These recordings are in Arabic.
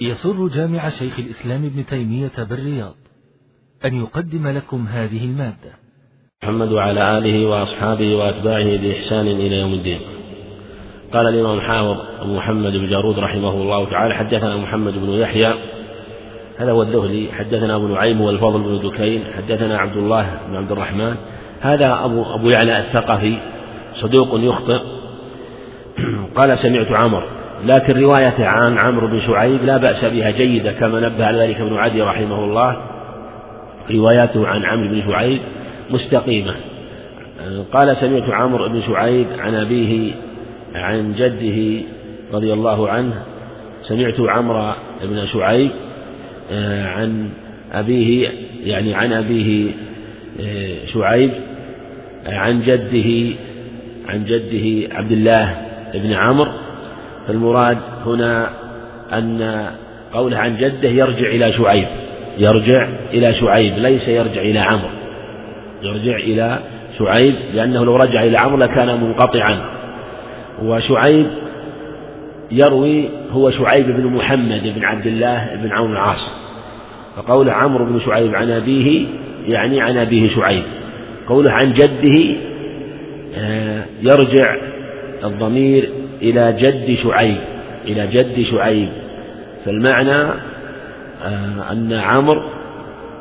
يسر جامع شيخ الإسلام ابن تيمية بالرياض أن يقدم لكم هذه المادة. محمد وعلى آله وأصحابه وأتباعه بإحسان إلى يوم الدين. قال الإمام حافظ أبو محمد بن جارود رحمه الله تعالى حدثنا محمد بن يحيى هذا هو الذهلي حدثنا أبو نعيم والفضل بن دكين. حدثنا عبد الله بن عبد الرحمن. هذا أبو أبو يعلى الثقفي صدوق يخطئ. قال سمعت عمر لكن روايته عن عمرو بن شعيب لا بأس بها جيدة كما نبه على ذلك ابن عدي رحمه الله. رواياته عن عمرو بن شعيب مستقيمة. قال سمعت عمرو بن شعيب عن أبيه عن جده رضي الله عنه. سمعت عمرو بن شعيب عن أبيه يعني عن أبيه شعيب عن جده عن جده عبد الله بن عمرو. فالمراد هنا أن قوله عن جده يرجع إلى شعيب يرجع إلى شعيب ليس يرجع إلى عمرو. يرجع إلى شعيب لأنه لو رجع إلى عمرو لكان منقطعا. وشعيب يروي هو شعيب بن محمد بن عبد الله بن عون العاص. فقول عمرو بن شعيب عن أبيه يعني عن أبيه شعيب. قوله عن جده آه، يرجع الضمير إلى جد شعيب إلى جد شعيب. فالمعنى آه، أن عمرو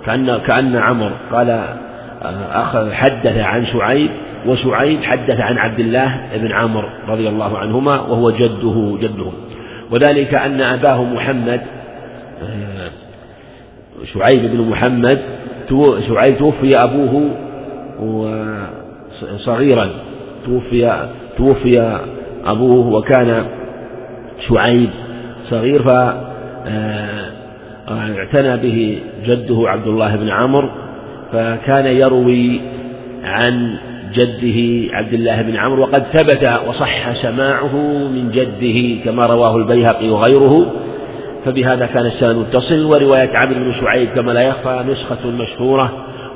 كأن كأن عمرو قال آه، أخذ حدث عن شعيب وشعيب حدث عن عبد الله بن عمرو رضي الله عنهما وهو جده جدهم وذلك أن أباه محمد آه، شعيب بن محمد شعيب توفي أبوه صغيرا توفي توفي أبوه وكان شعيب صغير فاعتنى آه، به جده عبد الله بن عمرو فكان يروي عن جده عبد الله بن عمرو وقد ثبت وصح سماعه من جده كما رواه البيهقي وغيره فبهذا كان السند متصل ورواية عبد بن شعيب كما لا يخفى نسخة مشهورة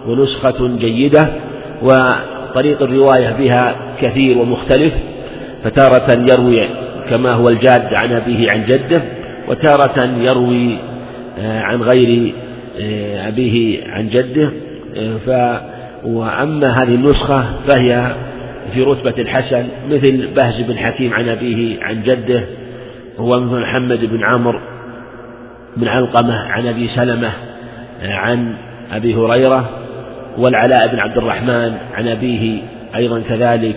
ونسخة جيدة وطريق الرواية بها كثير ومختلف. فتارة يروي كما هو الجاد عن أبيه عن جده وتارة يروي آه، عن غير آه، أبيه عن جده آه، ف وأما هذه النسخة فهي في رتبة الحسن مثل بهز بن حكيم عن أبيه عن جده هو محمد بن عمرو بن علقمة عن أبي سلمة عن أبي هريرة والعلاء بن عبد الرحمن عن أبيه أيضا كذلك.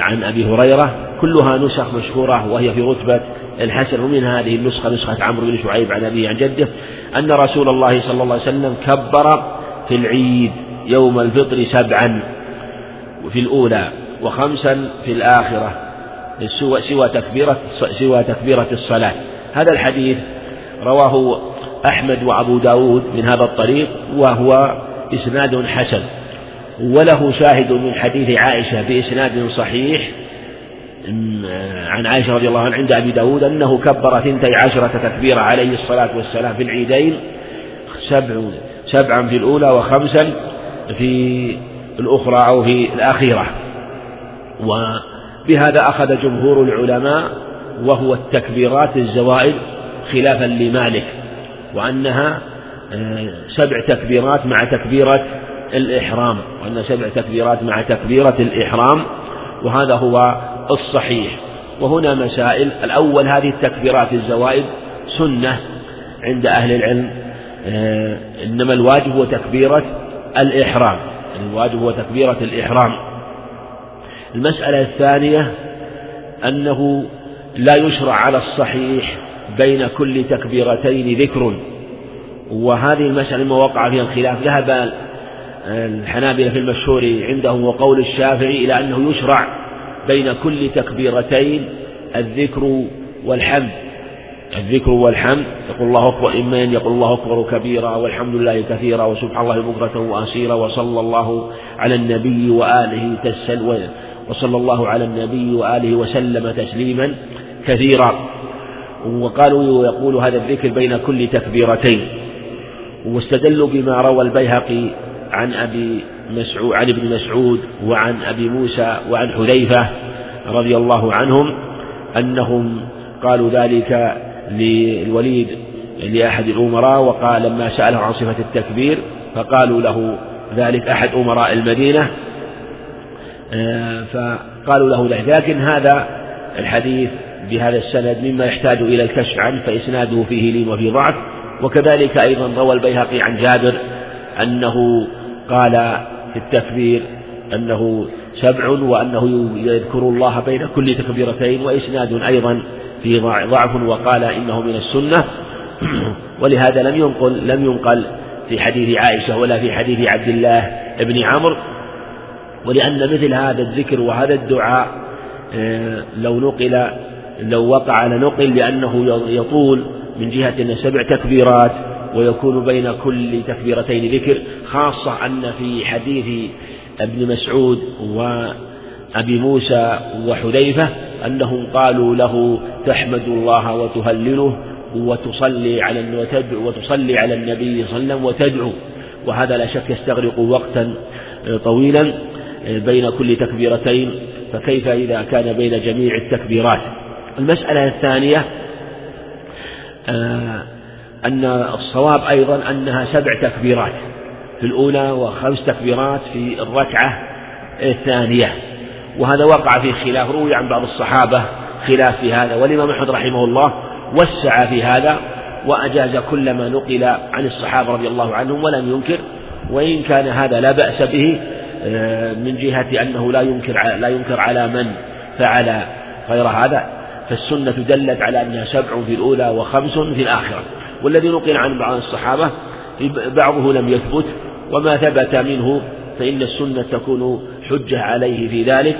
عن أبي هريرة كلها نسخ مشهورة وهي في رتبة الحسن ومن هذه النسخة نسخة عمرو بن شعيب عن أبيه عن جده أن رسول الله صلى الله عليه وسلم كبر في العيد يوم الفطر سبعا في الأولى وخمسا في الآخرة سوى, سوى تكبيرة سوى تكبيرة الصلاة. هذا الحديث رواه أحمد وأبو داود من هذا الطريق وهو إسناد حسن. وله شاهد من حديث عائشة بإسناد صحيح عن عائشة رضي الله عنها عند أبي داود أنه كبر ثنتي عشرة تكبيرة عليه الصلاة والسلام في العيدين سبع سبعا في الأولى وخمسا في الأخرى أو في الأخيرة. وبهذا أخذ جمهور العلماء وهو التكبيرات الزوائد خلافا لمالك وأنها آه، سبع تكبيرات مع تكبيرة الإحرام وأن سبع تكبيرات مع تكبيرة الإحرام وهذا هو الصحيح. وهنا مسائل الأول هذه التكبيرات الزوائد سنة عند أهل العلم آه، إنما الواجب هو تكبيرة الإحرام الواجب هو تكبيرة الإحرام. المسألة الثانية أنه لا يشرع على الصحيح بين كل تكبيرتين ذكر وهذه المسألة ما وقع فيها الخلاف ذهب الحنابلة في المشهور عندهم وقول الشافعي إلى أنه يشرع بين كل تكبيرتين الذكر والحمد. الذكر والحمد يقول الله أكبر إما أن يقول الله أكبر كبيرا والحمد لله كثيرا وسبحان الله بكرة وأصيلا وصلى الله على النبي وآله وصلى الله على النبي وآله وسلم تسليما كثيرا. وقالوا يقول هذا الذكر بين كل تكبيرتين. واستدلوا بما روى البيهقي عن أبي مسعود عن ابن مسعود وعن أبي موسى وعن حذيفة رضي الله عنهم أنهم قالوا ذلك للوليد لأحد الأمراء وقال لما سأله عن صفة التكبير فقالوا له ذلك أحد أمراء المدينة. آه، فقالوا له ذلك. لكن هذا الحديث بهذا السند مما يحتاج إلى الكشف عنه فإسناده فيه لين وفيه ضعف. وكذلك أيضا روى البيهقي عن جابر أنه قال في التكبير أنه سبع وأنه يذكر الله بين كل تكبيرتين وإسناد أيضا فيه ضعف وقال إنه من السنة. ولهذا لم ينقل لم ينقل في حديث عائشة ولا في حديث عبد الله بن عمرو. ولأن مثل هذا الذكر وهذا الدعاء آه، لو نقل لو وقع لنقل لأنه يطول من جهة أن سبع تكبيرات. ويكون بين كل تكبيرتين ذكر خاصة أن في حديث ابن مسعود وأبي موسى وحذيفة أنهم قالوا له تحمد الله وتهلله وتصلي على وتدعو وتصلي على النبي صلى الله عليه وسلم وتدعو. وهذا لا شك يستغرق وقتا طويلا بين كل تكبيرتين فكيف إذا كان بين جميع التكبيرات؟ المسألة الثانية آه، أن الصواب أيضا أنها سبع تكبيرات في الأولى وخمس تكبيرات في الركعة الثانية. وهذا وقع في خلاف روي عن بعض الصحابة خلاف في هذا والإمام أحمد رحمه الله وسع في هذا وأجاز كل ما نقل عن الصحابة رضي الله عنهم ولم ينكر وإن كان هذا لا بأس به آه، من جهة أنه لا ينكر لا ينكر على من فعل غير هذا. فالسنة دلت على أنها سبع في الأولى وخمس في الآخرة. والذي نقل عن بعض الصحابة بعضه لم يثبت وما ثبت منه فإن السنة تكون حجة عليه في ذلك.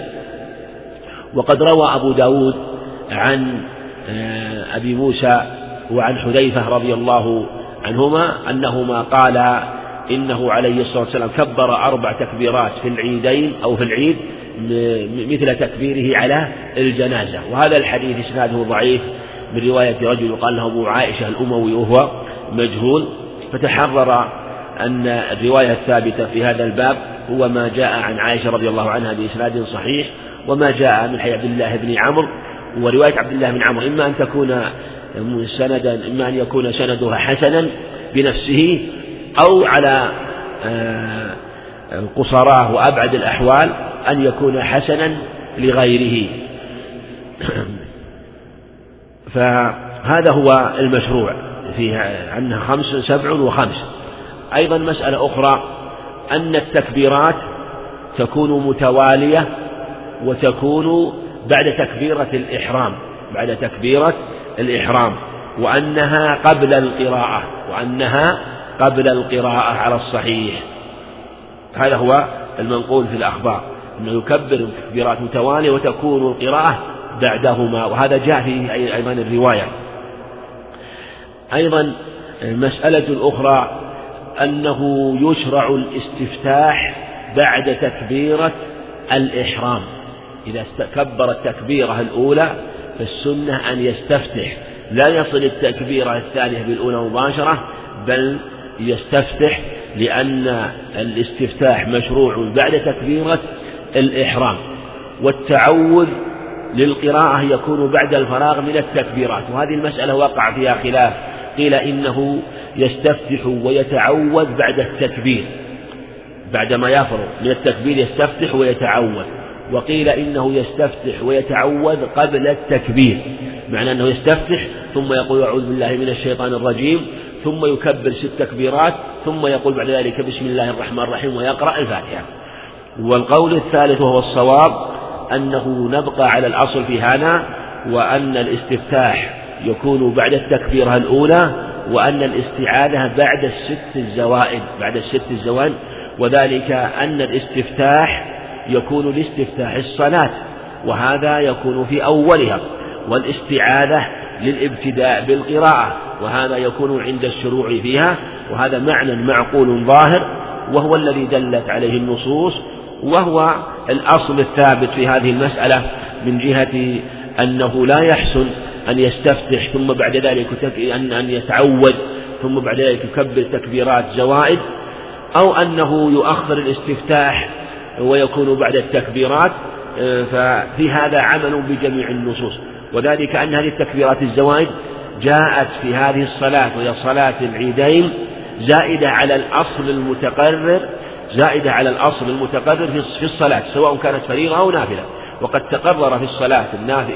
وقد روى أبو داود عن آه، أبي موسى وعن حذيفة رضي الله عنهما أنهما قالا إنه عليه الصلاة والسلام كبر أربع تكبيرات في العيدين أو في العيد مثل تكبيره على الجنازة. وهذا الحديث إسناده ضعيف من رواية رجل يقال له أبو عائشة الأموي وهو مجهول فتحرر أن الرواية الثابتة في هذا الباب هو ما جاء عن عائشة رضي الله عنها بإسناد صحيح وما جاء من حي عبد الله بن عمرو ورواية عبد الله بن عمرو إما أن تكون سندا إما أن يكون سندها حسنا بنفسه أو على آه، القصراء وأبعد الأحوال أن يكون حسنا لغيره. فهذا هو المشروع فيه أنها خمس سبع وخمس. أيضا مسألة أخرى أن التكبيرات تكون متوالية وتكون بعد تكبيرة الإحرام بعد تكبيرة الإحرام وأنها قبل القراءة وأنها قبل القراءة على الصحيح. هذا هو المنقول في الأخبار أنه يكبر تكبيرات متوالية وتكون القراءة بعدهما وهذا جاء في أيضا الرواية. أيضا مسألة أخرى أنه يشرع الاستفتاح بعد تكبيرة الإحرام. إذا كبر التكبيرة الأولى فالسنة أن يستفتح. لا يصل التكبيرة الثانية بالأولى مباشرة بل يستفتح لأن الاستفتاح مشروع بعد تكبيرة الإحرام. والتعوذ للقراءة يكون بعد الفراغ من التكبيرات. وهذه المسألة وقع فيها خلاف. قيل إنه يستفتح ويتعوذ بعد التكبير. بعدما يفرغ من التكبير يستفتح ويتعوذ. وقيل إنه يستفتح ويتعوذ قبل التكبير. معنى أنه يستفتح ثم يقول أعوذ بالله من الشيطان الرجيم ثم يكبر ست تكبيرات ثم يقول بعد ذلك بسم الله الرحمن الرحيم ويقرأ الفاتحة. والقول الثالث وهو الصواب أنه نبقى على الأصل في هذا وأن الاستفتاح يكون بعد التكبيرة الأولى وأن الاستعاذة بعد الست الزوائد بعد الست الزوائد. وذلك أن الاستفتاح يكون لاستفتاح الصلاة وهذا يكون في أولها. والاستعاذة للابتداء بالقراءة وهذا يكون عند الشروع فيها. وهذا معنى معقول ظاهر وهو الذي دلت عليه النصوص وهو الأصل الثابت في هذه المسألة من جهة أنه لا يحسن أن يستفتح ثم بعد ذلك أن أن يتعود ثم بعد ذلك يكبر تكبيرات زوائد أو أنه يؤخر الاستفتاح ويكون بعد التكبيرات ففي هذا عمل بجميع النصوص. وذلك أن هذه التكبيرات الزوائد جاءت في هذه الصلاة وهي صلاة العيدين زائدة على الأصل المتقرر زائدة على الأصل المتقرر في الصلاة سواء كانت فريضة أو نافلة. وقد تقرر في الصلاة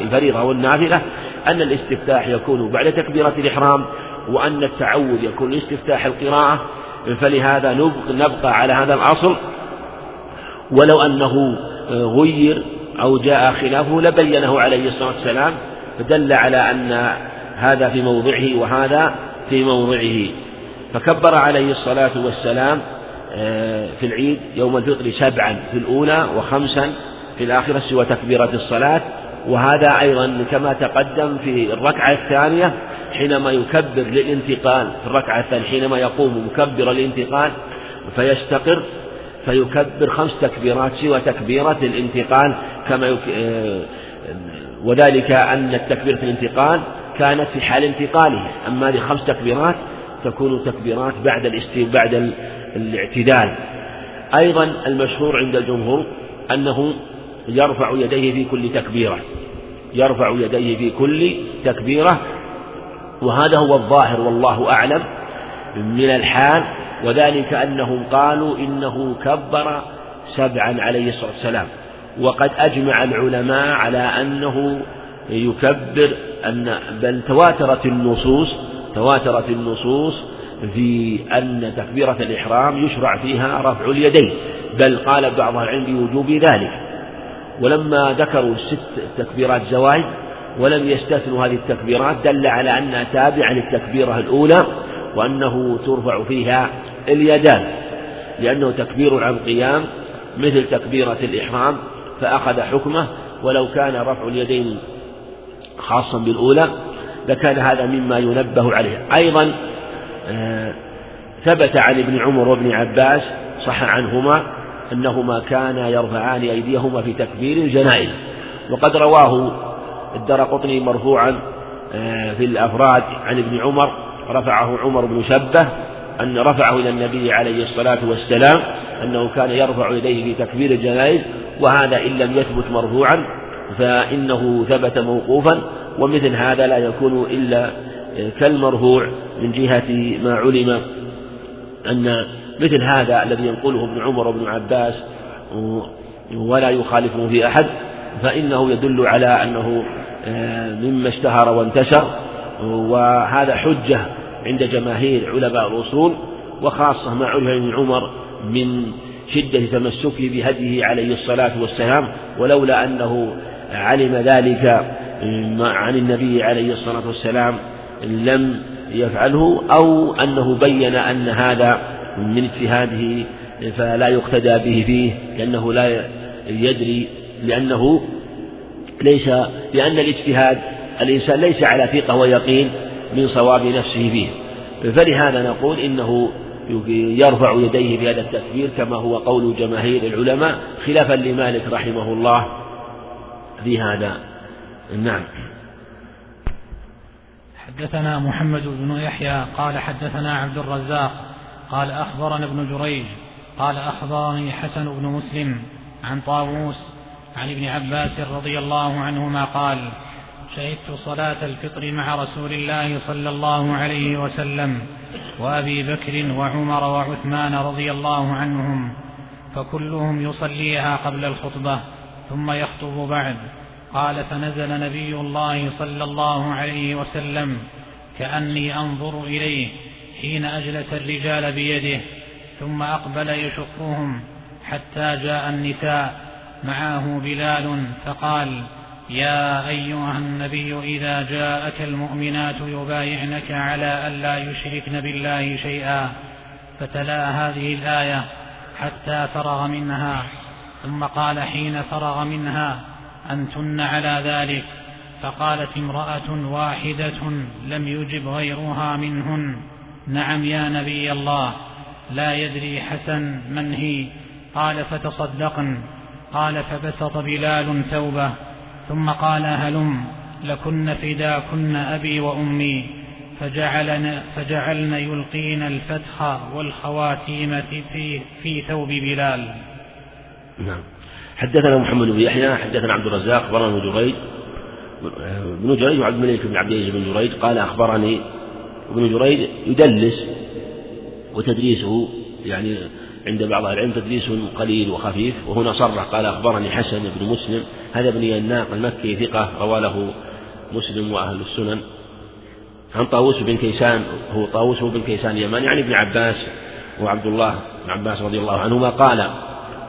الفريضة والنافلة أن الاستفتاح يكون بعد تكبيرة الإحرام وأن التعوذ يكون لاستفتاح القراءة. فلهذا نبقى على هذا الأصل. ولو أنه غير أو جاء خلافه لبينه عليه الصلاة والسلام. فدل على أن هذا في موضعه وهذا في موضعه. فكبر عليه الصلاة والسلام في العيد يوم الفطر سبعا في الأولى وخمسا في الآخرة سوى تكبيرة الصلاة. وهذا أيضا كما تقدم في الركعة الثانية حينما يكبر للانتقال في الركعة الثانية حينما يقوم مكبر الانتقال فيستقر فيكبر خمس تكبيرات سوى تكبيرة الانتقال. كما يك... آه، وذلك أن تكبيرة الانتقال كانت في حال انتقاله. أما هذه خمس تكبيرات تكون تكبيرات بعد الاستي بعد الاعتدال. أيضا المشهور عند الجمهور أنه يرفع يديه في كل تكبيرة. يرفع يديه في كل تكبيرة. وهذا هو الظاهر والله أعلم من الحال. وذلك أنهم قالوا إنه كبر سبعا عليه الصلاة والسلام. وقد أجمع العلماء على أنه يكبر أن بل تواترت النصوص تواترت النصوص في أن تكبيرة الإحرام يشرع فيها رفع اليدين بل قال بعض العلم بوجوب ذلك. ولما ذكروا ست تكبيرات زواج ولم يستثنوا هذه التكبيرات دل على أنها تابعة للتكبيرة الأولى وأنه ترفع فيها اليدان لأنه تكبير عن قيام مثل تكبيرة الإحرام فأخذ حكمه. ولو كان رفع اليدين خاصا بالأولى لكان هذا مما ينبه عليه. أيضا ثبت عن ابن عمر وابن عباس صح عنهما أنهما كانا يرفعان أيديهما في تكبير الجنائز. وقد رواه الدرقطني مرفوعا آه، في الأفراد عن ابن عمر رفعه عمر بن شبه أن رفعه إلى النبي عليه الصلاة والسلام أنه كان يرفع يديه في تكبير الجنائز وهذا إن لم يثبت مرفوعا فإنه ثبت موقوفا ومثل هذا لا يكون إلا كالمرفوع. من جهة ما علم أن مثل هذا الذي ينقله ابن عمر وابن عباس ولا يخالفه في أحد فإنه يدل على أنه آه، مما اشتهر وانتشر وهذا حجة عند جماهير علماء الأصول وخاصة ما علم ابن عمر من شدة تمسكه بهديه عليه الصلاة والسلام ولولا أنه علم ذلك عن النبي عليه الصلاة والسلام لم يفعله أو أنه بين أن هذا من اجتهاده فلا يقتدى به فيه لأنه لا يدري لأنه ليس لأن الاجتهاد الإنسان ليس على ثقة ويقين من صواب نفسه فيه. فلهذا نقول إنه يرفع يديه بهذا التكبير كما هو قول جماهير العلماء خلافا لمالك رحمه الله في هذا. نعم. حدثنا محمد بن يحيى قال حدثنا عبد الرزاق قال أخبرنا ابن جريج قال أخبرني حسن بن مسلم عن طاووس عن ابن عباس رضي الله عنهما قال شهدت صلاة الفطر مع رسول الله صلى الله عليه وسلم وأبي بكر وعمر وعثمان رضي الله عنهم فكلهم يصليها قبل الخطبة ثم يخطب بعد. قال فنزل نبي الله صلى الله عليه وسلم كأني أنظر إليه حين أجلس الرجال بيده ثم أقبل يشقهم حتى جاء النساء معه بلال فقال يا أيها النبي إذا جاءك المؤمنات يبايعنك على ألا يشركن بالله شيئا فتلا هذه الآية حتى فرغ منها ثم قال حين فرغ منها أنتن على ذلك. فقالت امرأة واحدة لم يجب غيرها منهن. نعم يا نبي الله لا يدري حسن من هي. قال فتصدقن. قال فبسط بلال ثوبه. ثم قال هلم لكن فداكن أبي وأمي. فجعلن, فجعلن يلقين الفتح والخواتيم في, في ثوب بلال. نعم. حدثنا محمد بن يحيى حدثنا عبد الرزاق أخبرنا جريج. ابن جريج وعبد الملك بن عبد العزيز بن جريج قال أخبرني ابن جريج يدلس وتدريسه يعني عند بعض أهل العلم تدريس قليل وخفيف وهنا صرح قال أخبرني حسن بن مسلم هذا ابن يناق المكي ثقة روى له مسلم وأهل السنن عن طاووس بن كيسان هو طاووس بن كيسان اليماني يعني ابن عباس وعبد الله بن عباس رضي الله عنهما قال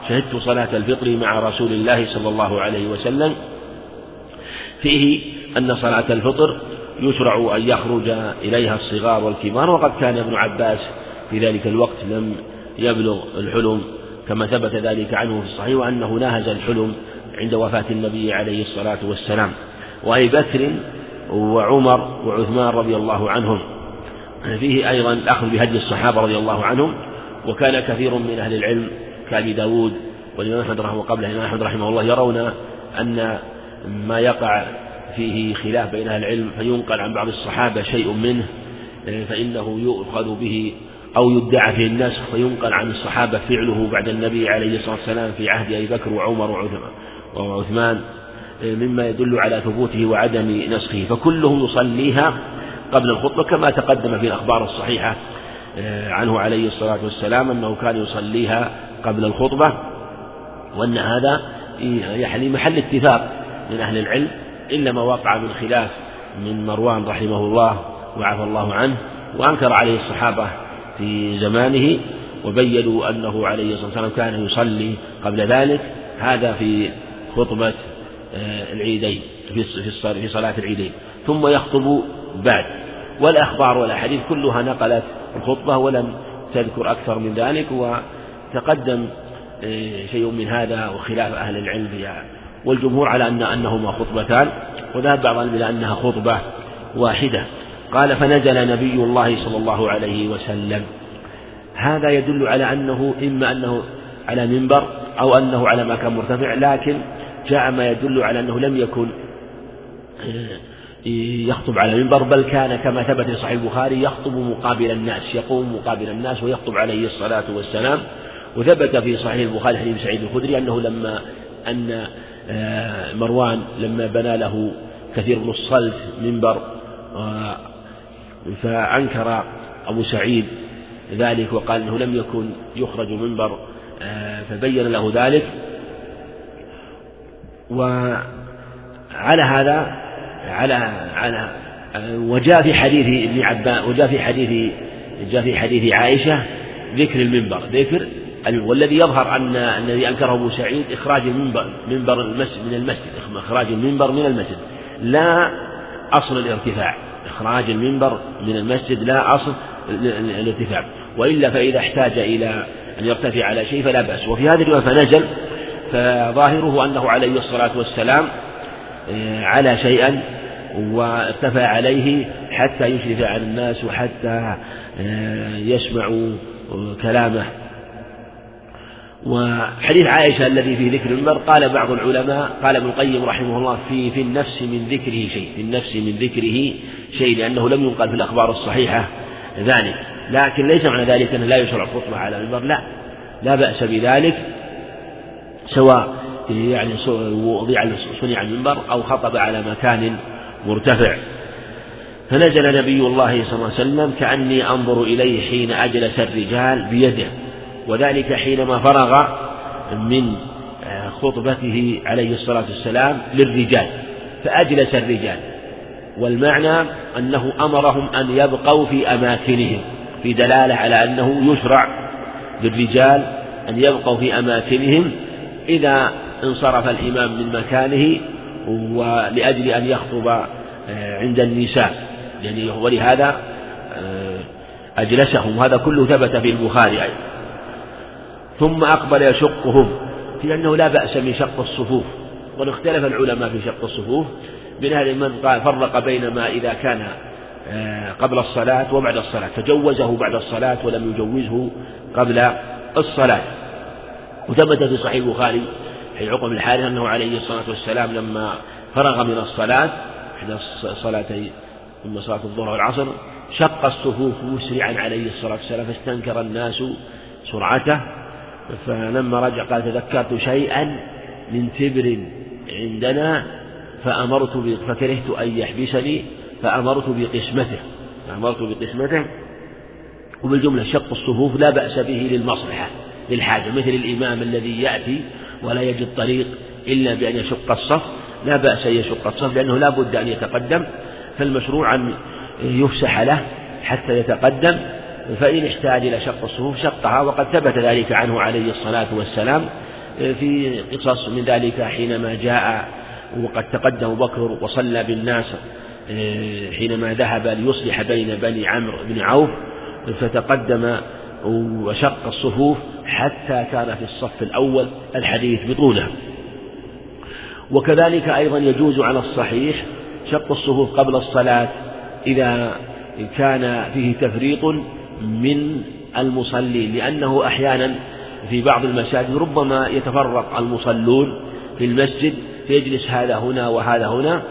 شهدت صلاة الفطر مع رسول الله صلى الله عليه وسلم. فيه أن صلاة الفطر يشرع أن يخرج إليها الصغار والكبار وقد كان ابن عباس في ذلك الوقت لم يبلغ الحلم كما ثبت ذلك عنه في الصحيح وأنه ناهز الحلم عند وفاة النبي عليه الصلاة والسلام وأبي بكر وعمر وعثمان رضي الله عنهم. فيه أيضا الأخذ بهدي الصحابة رضي الله عنهم وكان كثير من أهل العلم كأبي داود والإمام أحمد رحمه وقبله الإمام أحمد رحمه الله يرون أن ما يقع فيه خلاف بين أهل العلم فينقل عن بعض الصحابة شيء منه فإنه يؤخذ به أو يدعى فيه النسخ فينقل عن الصحابة فعله بعد النبي عليه الصلاة والسلام في عهد أبي بكر وعمر وعثمان مما يدل على ثبوته وعدم نسخه فكله يصليها قبل الخطبة كما تقدم في الأخبار الصحيحة آه، عنه عليه الصلاة والسلام أنه كان يصليها قبل الخطبة وأن هذا يعني محل اتفاق من أهل العلم إلا ما وقع من خلاف من مروان رحمه الله وعفى الله عنه وأنكر عليه الصحابة في زمانه وبينوا أنه عليه الصلاة والسلام كان يصلي قبل ذلك. هذا في خطبة آه، العيدين في صلاة العيدين. ثم يخطب بعد. والأخبار والأحاديث كلها نقلت الخطبة ولم تذكر أكثر من ذلك وتقدم آه، شيء من هذا وخلاف أهل العلم فيها والجمهور على أن أنهما خطبتان وذهب بعض إلى أنها خطبة واحدة. قال فنزل نبي الله صلى الله عليه وسلم. هذا يدل على أنه إما أنه على منبر أو أنه على مكان مرتفع لكن جاء ما يدل على أنه لم يكن آه، يخطب على المنبر بل كان كما ثبت في صحيح البخاري يخطب مقابل الناس يقوم مقابل الناس ويخطب عليه الصلاة والسلام. وثبت في صحيح البخاري حديث سعيد الخدري أنه لما أن آه، مروان لما بنى له كثير من الصلت منبر آه، فأنكر أبو سعيد ذلك وقال أنه لم يكن يخرج منبر فبين له ذلك. وعلى هذا على على وجاء في حديث ابن عباس وجاء في حديث جاء في حديث عائشة ذكر المنبر ذكر والذي يظهر أن الذي أنكره أبو سعيد إخراج المنبر منبر المسجد من المسجد إخراج المنبر من المسجد. لا أصل الارتفاع. إخراج المنبر من المسجد لا أصل الارتفاع. وإلا فإذا احتاج إلى أن يرتفع على شيء فلا بأس. وفي هذه الرواية فنزل فظاهره أنه عليه الصلاة والسلام آه، على شيئا وارتفع عليه حتى يشرف على الناس وحتى آه، يسمعوا كلامه. وحديث عائشة الذي في ذكر المنبر قال بعض العلماء قال ابن القيم رحمه الله في في النفس من ذكره شيء في النفس من ذكره شيء لأنه لم ينقل في الأخبار الصحيحة ذلك. لكن ليس معنى ذلك أنه لا يشرع الخطبة على المنبر لا. لا بأس بذلك سواء يعني وضع صنع المنبر أو خطب على مكان مرتفع. فنزل نبي الله صلى الله عليه وسلم كأني أنظر إليه حين أجلس الرجال بيده. وذلك حينما فرغ من خطبته عليه الصلاة والسلام للرجال فأجلس الرجال. والمعنى أنه أمرهم أن يبقوا في أماكنهم في دلالة على أنه يشرع للرجال أن يبقوا في أماكنهم إذا انصرف الإمام من مكانه ولأجل أن يخطب آه، عند النساء. يعني ولهذا آه، أجلسهم. هذا كله ثبت في البخاري أيضا. ثم أقبل يشقهم في أنه لا بأس من شق الصفوف وقد اختلف العلماء في شق الصفوف من أهل من فرق بين ما إذا كان آه، قبل الصلاة وبعد الصلاة فجوزه بعد الصلاة ولم يجوزه قبل الصلاة. وثبت في صحيح البخاري حين عقب الحارث أنه عليه الصلاة والسلام لما فرغ من الصلاة إحدى الصلاتين ثم صلاة الظهر والعصر شق الصفوف مسرعا عليه الصلاة والسلام فاستنكر الناس سرعته فلما رجع قال تذكرت شيئا من تبر عندنا فأمرت فكرهت أن يحبسني فأمرت بقسمته فأمرت بقسمته. وبالجملة شق الصفوف لا بأس به للمصلحة للحاجة مثل الإمام الذي يأتي ولا يجد طريق إلا بأن يشق الصف لا بأس أن يشق الصف لأنه لا بد أن يتقدم فالمشروع أن يفسح له حتى يتقدم. فإن احتاج إلى شق الصفوف شقها وقد ثبت ذلك عنه عليه الصلاة والسلام في قصص من ذلك حينما جاء وقد تقدم بكر وصلى بالناس حينما ذهب ليصلح بين بني عمرو بن عوف فتقدم وشق الصفوف حتى كان في الصف الأول الحديث بطوله. وكذلك أيضا يجوز على الصحيح شق الصفوف قبل الصلاة إذا كان فيه تفريط من المصلين لأنه أحيانا في بعض المساجد ربما يتفرق المصلون في المسجد فيجلس هذا هنا وهذا هنا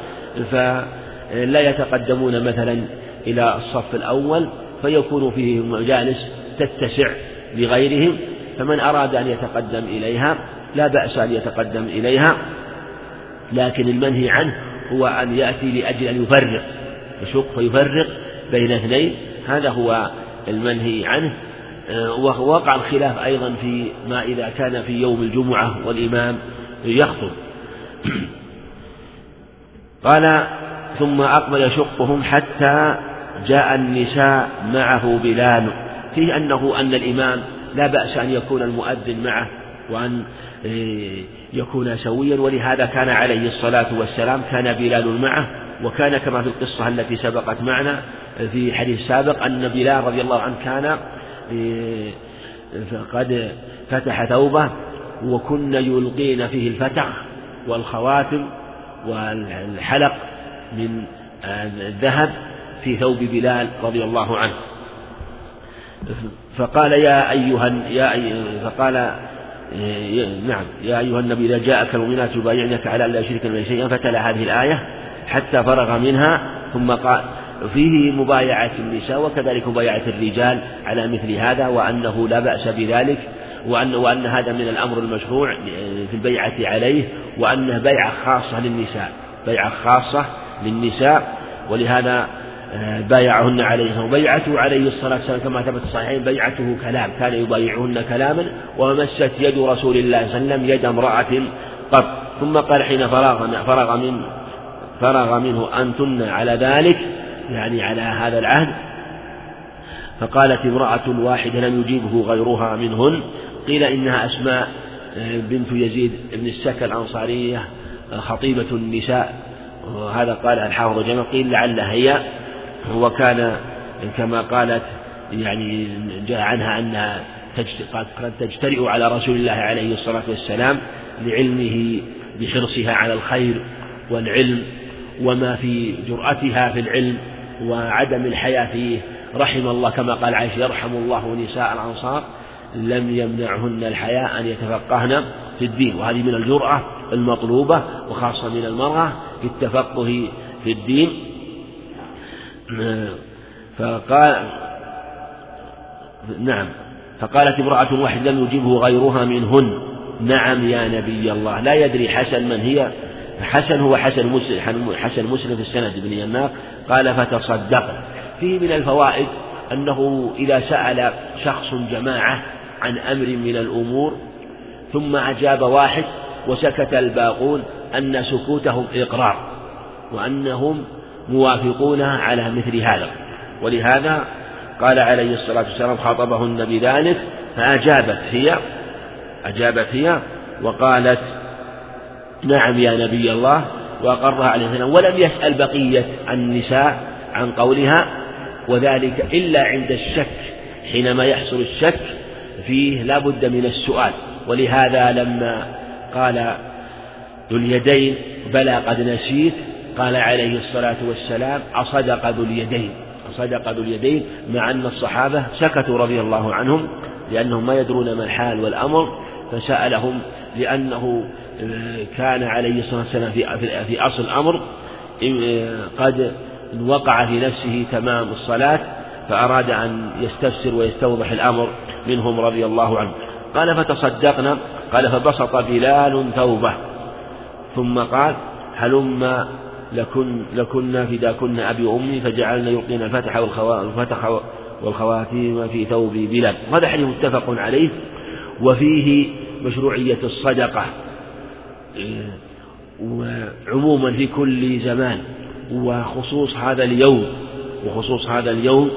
فلا يتقدمون مثلا إلى الصف الأول فيكون فيه مجالس تتسع لغيرهم فمن أراد أن يتقدم إليها لا بأس أن يتقدم إليها لكن المنهي عنه هو أن يأتي لأجل أن يفرق يشق فيفرق بين اثنين هذا هو المنهي عنه آه، ووقع الخلاف أيضا في ما إذا كان في يوم الجمعة والإمام يخطب. قال ثم أقبل يشقهم حتى جاء النساء معه بلال. فيه أنه أن الإمام لا بأس أن يكون المؤذن معه وأن آه، يكون سويا ولهذا كان عليه الصلاة والسلام كان بلال معه وكان كما في القصة التي سبقت معنا في حديث سابق أن بلال رضي الله عنه كان قد فتح ثوبه وكن يلقين فيه الفتح والخواتم والحلق من الذهب في ثوب بلال رضي الله عنه. فقال يا أيها يا فقال نعم يا أيها النبي إذا جاءك المؤمنات يبايعنك على أن لا يشركن شيئا فتلا هذه الآية حتى فرغ منها ثم قال فيه مبايعة النساء وكذلك مبايعة الرجال على مثل هذا وأنه لا بأس بذلك وأن وأن هذا من الأمر المشروع في البيعة عليه وأنه بيعة خاصة للنساء بيعة خاصة للنساء ولهذا آه، بايعهن عليه وبيعته عليه الصلاة والسلام كما ثبت الصحيحين بيعته كلام كان يبايعهن كلاما ومست يد رسول الله صلى الله عليه وسلم يد امرأة قط ثم قال حين فرغ فرغ من فرغ منه أنتن على ذلك يعني على هذا العهد فقالت امرأة واحدة لم يجيبه غيرها منهن قيل إنها أسماء آه، بنت يزيد بن السكى الأنصارية آه، خطيبة النساء وهذا قال الحافظ جمع قيل لعلها هي وكان كما قالت يعني جاء عنها أنها قد تجترئ على رسول الله عليه الصلاة والسلام لعلمه بحرصها على الخير والعلم وما في جرأتها في العلم وعدم الحياة فيه. رحم الله كما قال عائشة يرحم الله نساء الأنصار لم يمنعهن الحياء أن يتفقهن في الدين. وهذه من الجرأة المطلوبة وخاصة من المرأة في التفقه في الدين. فقال نعم. فقالت امرأة واحدة لم يجبه غيرها منهن. نعم يا نبي الله. لا يدري حسن من هي حسن هو حسن مسلم حسن مسلم في السند بن يناق قال فتصدق. فيه من الفوائد أنه إذا سأل شخص جماعة عن أمر من الأمور ثم أجاب واحد وسكت الباقون أن سكوتهم إقرار وأنهم موافقون على مثل هذا. ولهذا قال عليه الصلاة والسلام خاطبهن بذلك فأجابت هي أجابت هي وقالت نعم يا نبي الله وأقرها عليه السلام. ولم يسأل بقية النساء عن قولها وذلك إلا عند الشك. حينما يحصل الشك فيه لا بد من السؤال. ولهذا لما قال ذو اليدين بلى قد نسيت قال عليه الصلاة والسلام أصدق ذو اليدين. أصدق ذو اليدين مع أن الصحابة سكتوا رضي الله عنهم لأنهم ما يدرون ما الحال والأمر فسألهم لأنه كان عليه الصلاة والسلام في, في أصل الأمر قد وقع في نفسه تمام الصلاة فأراد أن يستفسر ويستوضح الأمر منهم رضي الله عنه. قال فتصدقنا. قال فبسط بلال ثوبه. ثم قال هلم لكن لكنا فداكن أبي وأمي فجعلنا يلقين الفتح والفتح والخواتيم في ثوب بلال. هذا حديث متفق عليه وفيه مشروعية الصدقة. وعموما في كل زمان وخصوص هذا اليوم وخصوص هذا اليوم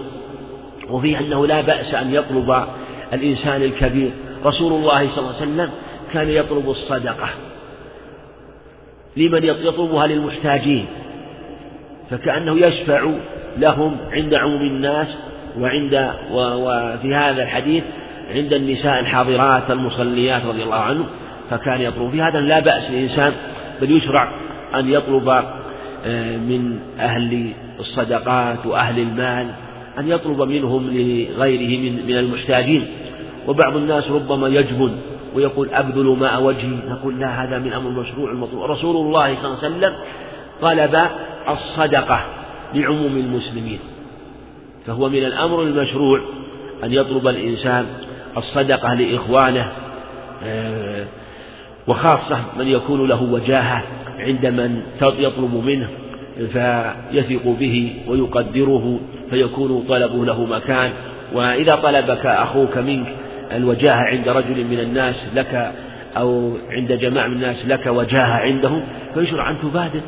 وفيه أنه لا بأس أن يطلب الإنسان الكبير. رسول الله صلى الله عليه وسلم كان يطلب الصدقة لمن يطلبها للمحتاجين فكأنه يشفع لهم عند عموم الناس وعند وفي هذا الحديث عند النساء الحاضرات المصليات رضي الله عنه فكان يطلب. في هذا لا بأس للإنسان بل يشرع أن يطلب آه، من أهل الصدقات وأهل المال أن يطلب منهم لغيره من من المحتاجين. وبعض الناس ربما يجبن ويقول أبذل ماء وجهي. نقول لا هذا من أمر المشروع المطلوب. رسول الله صلى الله عليه وسلم طلب الصدقة لعموم المسلمين. فهو من الأمر المشروع أن يطلب الإنسان الصدقة لإخوانه آه، وخاصة من يكون له وجاهة عند من يطلب منه فيثق به ويقدره فيكون طلبه له مكان. وإذا طلبك أخوك منك الوجاهة عند رجل من الناس لك أو عند جماعة من الناس لك وجاهة عندهم فيشرع أن تبادر.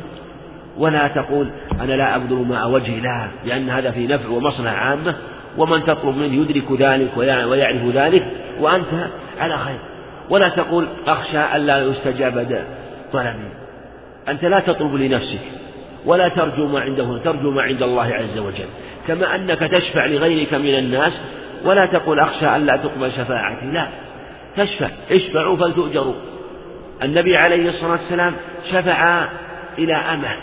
ولا تقول أنا لا أبذل ماء وجهي لا لأن هذا في نفع ومصلحة عامة. ومن تطلب منه يدرك ذلك ويعرف ذلك وأنت على خير. ولا تقول أخشى ألا يستجاب طلبي. أنت لا تطلب لنفسك ولا ترجو ما عنده ترجو ما عند الله عز وجل. كما أنك تشفع لغيرك من الناس ولا تقول أخشى ألا تقبل شفاعتي. لا تشفع. اشفعوا فلتؤجروا. النبي عليه الصلاة والسلام شفع إلى أمة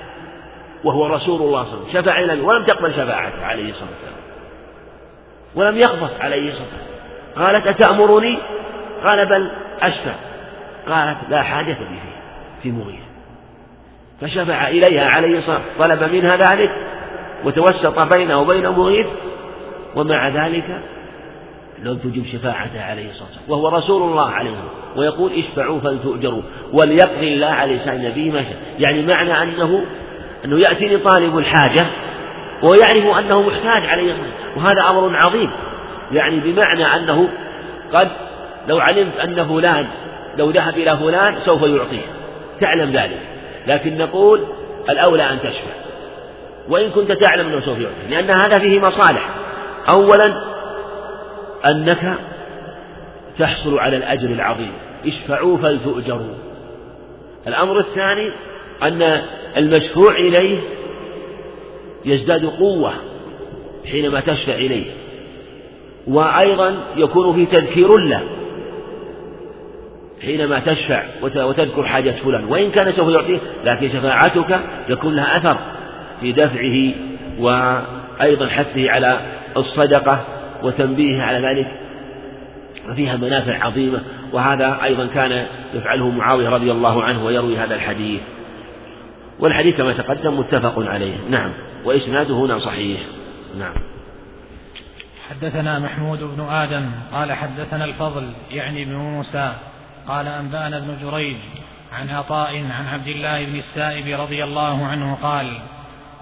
وهو رسول الله صلى الله عليه وسلم. شفع إلى ولم تقبل شفاعته عليه الصلاة والسلام. ولم يغضب عليه الصلاة والسلام. قالت أتأمرني قال بل أشفع قالت لا حاجة لي فيه في مغيث فشفع إليها عليه الصلاة طلب منها ذلك وتوسط بينه وبين مغيث ومع ذلك لم تجب شفاعته عليه الصلاة والسلام. وهو رسول الله عليه الصلاة ويقول اشفعوا فلتؤجروا وليقضي الله على لسان نبيه ما شاء. يعني معنى أنه أنه يأتيني طالب الحاجة ويعرف أنه محتاج عليه الصلاة وهذا أمر عظيم يعني بمعنى أنه قد لو علمت أن فلان لو ذهب إلى فلان سوف يعطيه. تعلم ذلك. لكن نقول الأولى أن تشفع وإن كنت تعلم أنه سوف يعطيه. لأن هذا فيه مصالح. أولا أنك تحصل على الأجر العظيم. اشفعوا فلتؤجروا. الأمر الثاني أن المشفوع إليه يزداد قوة حينما تشفع إليه. وأيضا يكون فيه تذكير له. حينما تشفع وتذكر حاجة فلان. وإن كان سوف يعطيه لكن شفاعتك يكون لها أثر في دفعه وأيضا حثه على الصدقة وتنبيهه على ذلك. وفيها منافع عظيمة وهذا أيضا كان يفعله معاوية رضي الله عنه ويروي هذا الحديث. والحديث كما تقدم متفق عليه. نعم. وإسناده هنا صحيح. نعم. حدثنا محمود بن آدم قال حدثنا الفضل يعني بن موسى قال أنبأنا ابن جريج عن عطاء عن عبد الله بن السائب رضي الله عنه قال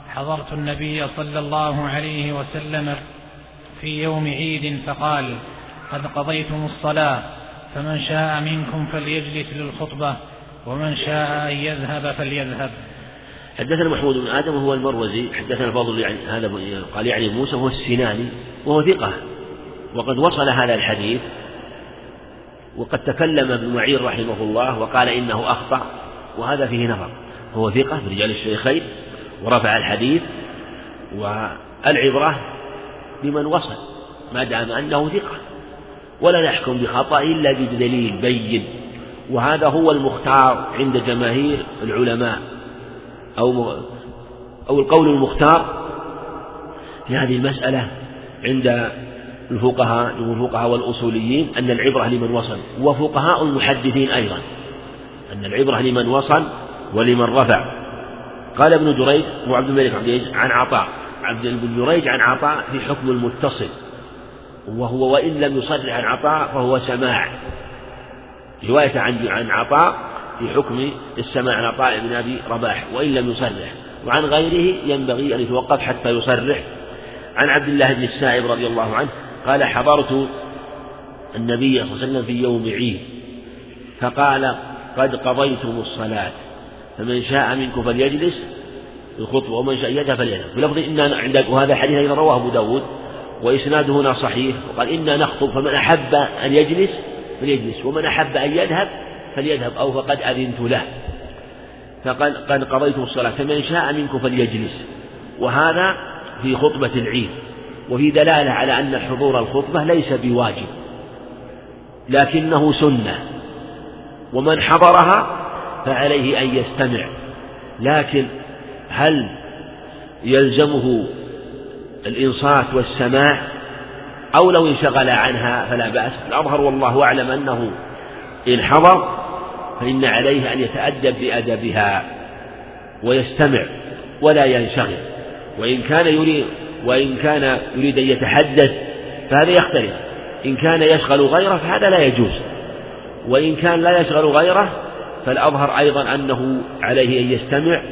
حضرت النبي صلى الله عليه وسلم في يوم عيد فقال قد قضيتم الصلاة فمن شاء منكم فليجلس للخطبة ومن شاء أن يذهب فليذهب. حدثنا محمود بن آدم وهو المروزي حدثنا الفضل يعني هذا قال يعني موسى وهو السناني وهو ثقة. وقد وصل هذا الحديث وقد تكلم ابن معين رحمه الله وقال إنه أخطأ وهذا فيه نظر. هو ثقة من رجال الشيخين ورفع الحديث والعبرة بمن وصل ما دام أنه ثقة. ولا نحكم بخطأ إلا بدليل بين. وهذا هو المختار عند جماهير العلماء أو أو القول المختار في هذه المسألة عند الفقهاء الفقهاء والأصوليين أن العبرة لمن وصل وفقهاء المحدثين أيضا أن العبرة لمن وصل ولمن رفع. قال ابن جريج هو عبد الملك عبد عن عطاء عبد بن جريج عن عطاء في حكم المتصل وهو وإن لم يصرح عن عطاء فهو سماع. رواية عن عن عطاء في حكم السماع عن عطاء بن أبي رباح وإن لم يصرح. وعن غيره ينبغي أن يتوقف حتى يصرح. عن عبد الله بن السائب رضي الله عنه قال حضرت النبي صلى الله عليه وسلم في يوم عيد فقال قد قضيتم الصلاة فمن شاء منكم فليجلس الخطبة ومن شاء يذهب فليذهب بلفظ إن عندك وهذا الحديث أيضا رواه أبو داود وإسناده هنا صحيح وقال إنا نخطب فمن أحب أن يجلس فليجلس ومن أحب أن يذهب فليذهب أو فقد أذنت له. فقد قد قضيتم الصلاة فمن شاء منكم فليجلس. وهذا في خطبة العيد. وفي دلالة على أن حضور الخطبة ليس بواجب لكنه سنة ومن حضرها فعليه أن يستمع لكن هل يلزمه الإنصات والسماع؟ أو لو انشغل عنها فلا بأس الأظهر والله أعلم أنه إن حضر فإن عليه أن يتأدب بأدبها ويستمع ولا ينشغل وإن كان يريد وإن كان يريد أن يتحدث فهذا يختلف. إن كان يشغل غيره فهذا لا يجوز. وإن كان لا يشغل غيره فالأظهر أيضا أنه عليه أن يستمع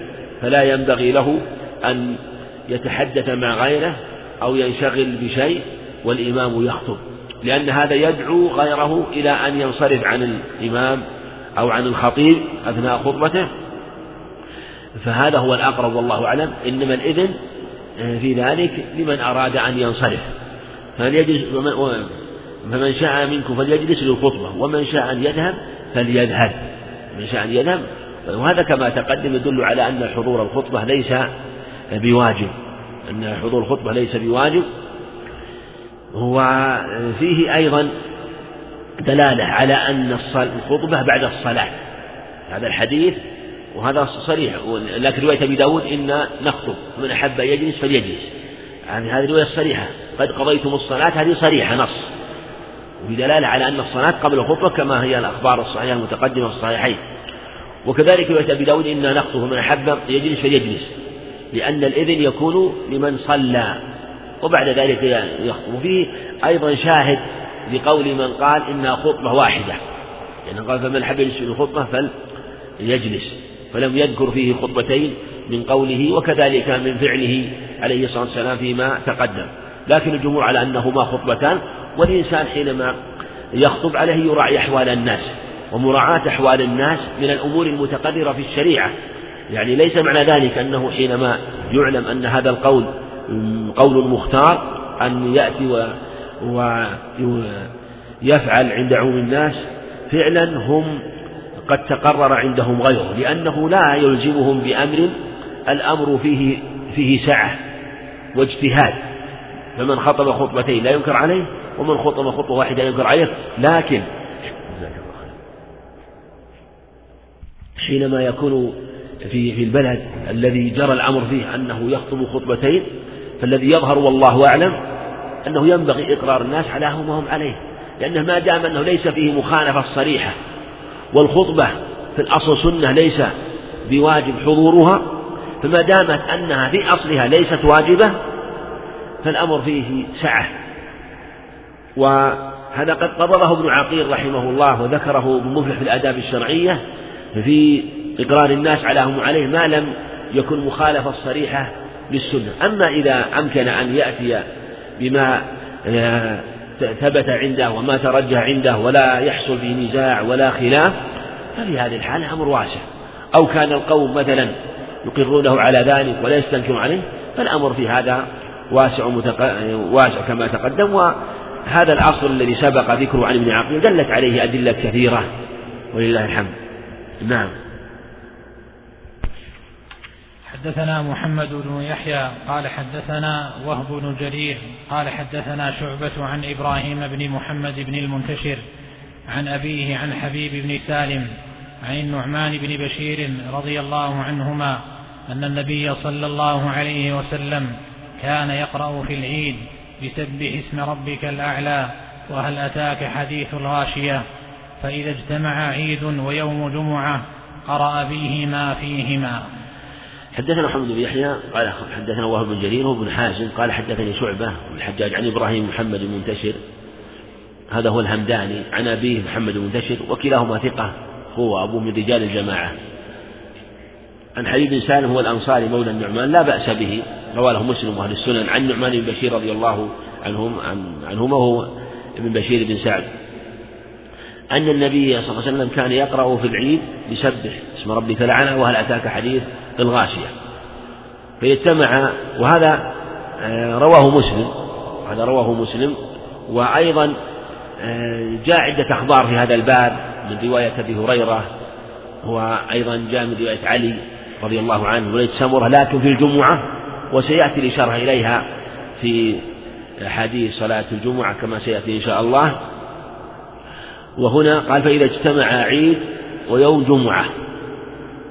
فلا ينبغي له أن يتحدث مع غيره أو ينشغل بشيء والإمام يخطب. لأن هذا يدعو غيره إلى أن ينصرف عن الإمام أو عن الخطيب أثناء خطبته. فهذا هو الأقرب والله أعلم. إنما الإذن في ذلك لمن أراد أن ينصرف. فليجلس فمن شاء منكم فليجلس للخطبة ومن شاء أن يذهب فليذهب. من شاء أن يذهب وهذا كما تقدم يدل على أن حضور الخطبة ليس بواجب. أن حضور الخطبة ليس بواجب. وفيه أيضا دلالة على أن الخطبة بعد الصلاة. هذا الحديث وهذا صريح. لكن رواية أبي داود إن نخطب. من أحب أن يجلس فليجلس. يعني هذه الرواية الصريحة قد قضيتم الصلاة هذه صريحة نص. وفي دلالة على أن الصلاة قبل الخطبة كما هي الأخبار الصحيحة المتقدمة في الصحيحين. وكذلك رواية أبي داود إنا نخطب. من أحب يجلس فليجلس. لأن الإذن يكون لمن صلى. وبعد ذلك يخطب. فيه أيضا شاهد لقول من قال إنها خطبة واحدة. يعني قال فمن حب يجلس في الخطبة فليجلس. فلم يذكر فيه خطبتين من قوله وكذلك من فعله عليه الصلاة والسلام فيما تقدم. لكن الجمهور على أنهما خطبتان والإنسان حينما يخطب عليه يراعي أحوال الناس ومراعاة أحوال الناس من الأمور المتقررة في الشريعة. يعني ليس معنى ذلك أنه حينما يعلم أن هذا القول قول مختار أن يأتي ويفعل عند عموم الناس فعلا هم قد تقرر عندهم غيره لأنه لا يلزمهم بأمر الأمر فيه فيه سعة واجتهاد. فمن خطب خطبتين لا ينكر عليه ومن خطب خطبة واحدة ينكر عليه. لكن حينما يكون في في البلد الذي جرى الأمر فيه أنه يخطب خطبتين فالذي يظهر والله أعلم أنه ينبغي إقرار الناس على ما هم عليه لأنه ما دام أنه ليس فيه مخالفة صريحة والخطبة في الأصل سنة ليس بواجب حضورها فما دامت أنها في أصلها ليست واجبة فالأمر فيه سعة. وهذا قد قرره ابن عقيل رحمه الله وذكره ابن مفلح في الآداب الشرعية في إقرار الناس على هم عليه ما لم يكن مخالفة صريحة للسنة. أما إذا أمكن أن يأتي بما آه، ثبت عنده وما ترجح عنده ولا يحصل فيه نزاع ولا خلاف ففي هذه الحالة أمر واسع. أو كان القوم مثلا يقرونه على ذلك ولا يستنكر عليه فالأمر في هذا واسع متق... واسع كما تقدم. وهذا الأصل الذي سبق ذكره عن ابن عقيل دلت عليه أدلة كثيرة ولله الحمد. نعم. حدثنا محمد بن يحيى قال حدثنا وهب بن جرير قال حدثنا شعبة عن إبراهيم بن محمد بن المنتشر عن أبيه عن حبيب بن سالم عن النعمان بن بشير رضي الله عنهما أن النبي صلى الله عليه وسلم كان يقرأ في العيد بسبح اسم ربك الأعلى وهل أتاك حديث الغاشية؟ فإذا اجتمع عيد ويوم جمعة قرأ فيهما فيهما. حدثنا محمد بن يحيى قال حدثنا وهب بن جرير وابن حازم قال حدثني شعبة الحجاج عن إبراهيم محمد المنتشر. هذا هو الهمداني عن أبيه محمد المنتشر وكلاهما ثقة هو أبوه من رجال الجماعة. عن حبيب بن سالم هو الأنصاري مولى النعمان لا بأس به رواه مسلم وأهل السنن. عن نعمان بن بشير رضي الله عنهم عن عنهما هو ابن بشير بن سعد. أن النبي صلى الله عليه وسلم كان يقرأ في العيد يسبح اسم ربك الأعلى وهل أتاك حديث؟ الغاشية فيجتمع وهذا آه، رواه مسلم هذا رواه مسلم وأيضا آه، جاء عدة أخبار في هذا الباب من رواية أبي هريرة وأيضا جاء من رواية علي رضي الله عنه وليس سمرة لكن في الجمعة وسيأتي الإشارة إليها في حديث صلاة الجمعة كما سيأتي إن شاء الله. وهنا قال فإذا اجتمع عيد ويوم جمعة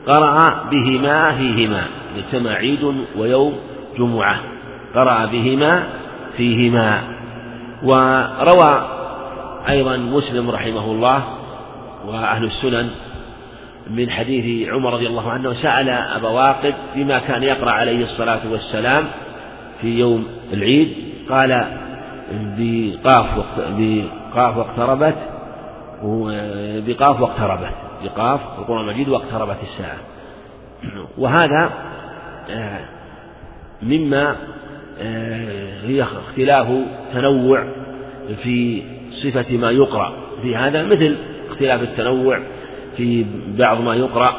قرأ بهما فيهما اجتمع عيد ويوم جمعة. قرأ بهما فيهما. وروى أيضا مسلم رحمه الله وأهل السنن من حديث عمر رضي الله عنه سأل أبا واقد بما كان يقرأ عليه الصلاة والسلام في يوم العيد. قال بقاف بقاف واقتربت بقاف واقتربت. بقاف القرآن المجيد واقتربت الساعة. وهذا آه، مما آه، هي اختلاف تنوع في صفة ما يقرأ في هذا مثل اختلاف التنوع في بعض ما يقرأ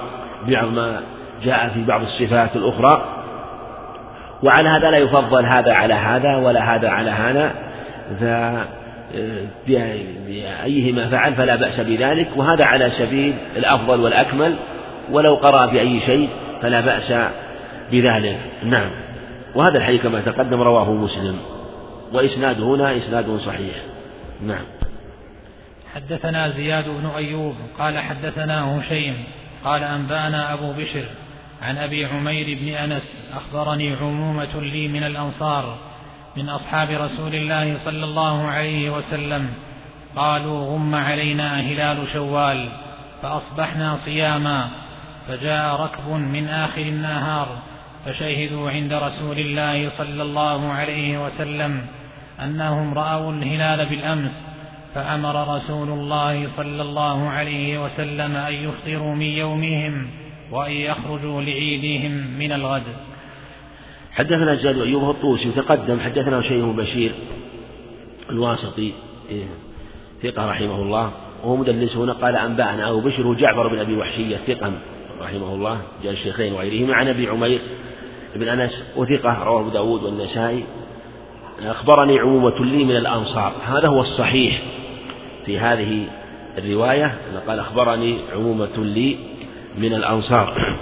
بعض ما جاء في بعض الصفات الأخرى. وعلى هذا لا يفضل هذا على هذا ولا هذا على هذا. بأيهما فعل فلا بأس بذلك وهذا على سبيل الأفضل والأكمل ولو قرأ بأي شيء فلا بأس بذلك. نعم. وهذا الحديث كما تقدم رواه مسلم وإسناده هنا إسناد صحيح. نعم. حدثنا زياد بن أيوب قال حدثنا هشيم قال أنبأنا أبو بشر عن أبي عمير بن أنس أخبرني عمومة لي من الأنصار من أصحاب رسول الله صلى الله عليه وسلم. قالوا غم علينا هلال شوال فأصبحنا صياما فجاء ركب من آخر النهار فشهدوا عند رسول الله صلى الله عليه وسلم أنهم رأوا الهلال بالأمس فأمر رسول الله صلى الله عليه وسلم أن يفطروا من يومهم وأن يخرجوا لعيدهم من الغد. حدثنا زياد أيوب الطوسي وتقدم حدثنا شيخ بشير الواسطي إيه، ثقة رحمه الله وهو مدلس هنا قال أنبأنا أبو بشر جعفر بن أبي وحشية ثقة رحمه الله جاء الشيخين وغيرهما عن أبي عمير بن أنس وثقة رواه أبو داود والنسائي أخبرني عمومة لي من الأنصار هذا هو الصحيح في هذه الرواية قال أخبرني عمومة لي من الأنصار.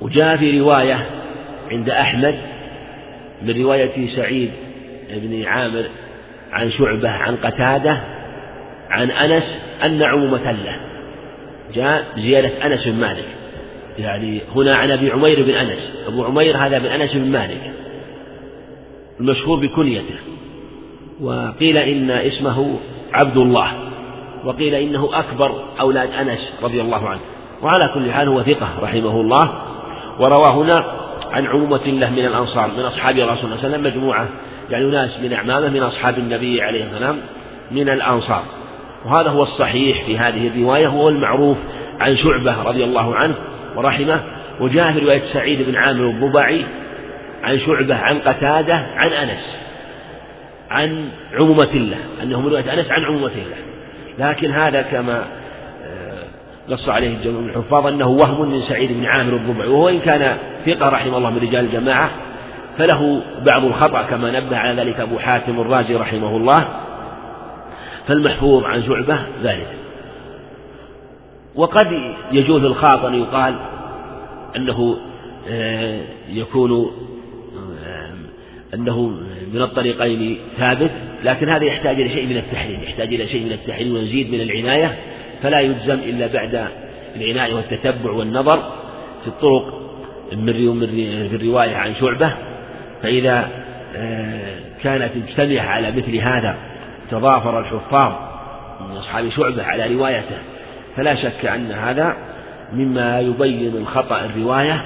وجاء في رواية عند أحمد من رواية سعيد بن عامر عن شعبة عن قتادة عن أنس أن عمومة له. جاء زيادة أنس بن مالك. يعني هنا عن أبي عمير بن أنس. أبو عمير هذا بن أنس بن مالك. المشهور بكنيته. وقيل إن اسمه عبد الله. وقيل إنه أكبر أولاد أنس رضي الله عنه. وعلى كل حال هو ثقة رحمه الله. وروى هنا عن عمومة له من الأنصار من أصحاب رسول الله صلى الله عليه وسلم مجموعة يعني ناس من أعمامه من أصحاب النبي عليه السلام من الأنصار. وهذا هو الصحيح في هذه الرواية هو المعروف عن شعبة رضي الله عنه ورحمه وجاء في رواية سعيد بن عامر الضبعي عن شعبة عن قتادة عن أنس عن عمومة الله أنه من رواية أنس عن عمومة الله لكن هذا كما نص عليه الجمع من الحفاظ أنه وهم من سعيد بن عامر الضبعي وهو إن كان ثقة رحمه الله من رجال الجماعة فله بعض الخطأ كما نبه على ذلك أبو حاتم الرازي رحمه الله فالمحفوظ عن شعبة ذلك. وقد يجوز الخاطئ أن يقال أنه آه، يكون آه، أنه من الطريقين ثابت لكن هذا يحتاج إلى شيء من التحليل يحتاج إلى شيء من التحليل ونزيد من العناية فلا يلزم إلا بعد العناية والتتبع والنظر في الطرق من في الرواية عن شعبة. فإذا آه، كانت مجتمعة على مثل هذا تضافر الحفاظ من أصحاب شعبة على روايته فلا شك أن هذا مما يبين الخطأ الرواية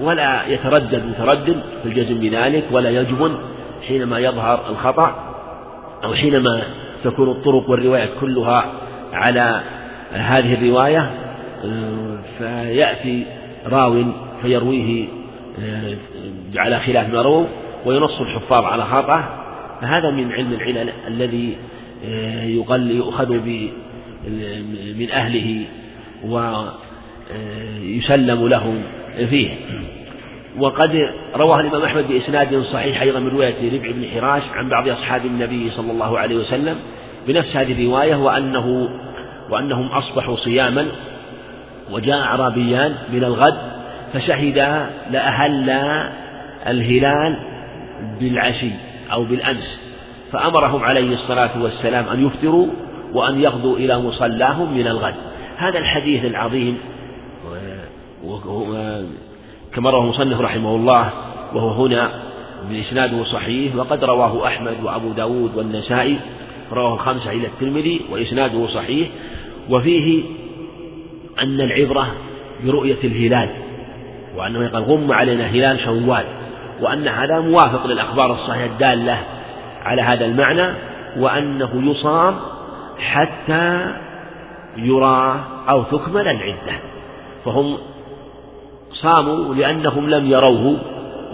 ولا يتردد متردد في الجزم بذلك ولا يجبن حينما يظهر الخطأ أو حينما تكون الطرق والرواية كلها على هذه الرواية فيأتي راو فيرويه على خلاف ما رووا وينص الحفاظ على خطأه فهذا من علم العلل الذي يقل يؤخذ من أهله ويسلم لهم فيه. وقد رواه الإمام أحمد بإسناد صحيح أيضا من رواية ربع بن حراش عن بعض أصحاب النبي صلى الله عليه وسلم بنفس هذه الرواية وأنه وأنهم أصبحوا صياما وجاء أعرابيان من الغد فشهدا لأهل الهلال بالعشي أو بالأمس فأمرهم عليه الصلاة والسلام أن يفطروا وأن يغدوا إلى مصلاهم من الغد. هذا الحديث العظيم كما رواه المصنف رحمه الله وهو هنا بإسناده صحيح وقد رواه أحمد وأبو داود والنسائي رواه الخمسة إلى الترمذي وإسناده صحيح وفيه أن العبرة برؤية الهلال وأنه يقال غم علينا هلال شوال وأن هذا موافق للأخبار الصحيحة الدالة على هذا المعنى وأنه يصام حتى يرى أو تكمل العدة. فهم صاموا لأنهم لم يروه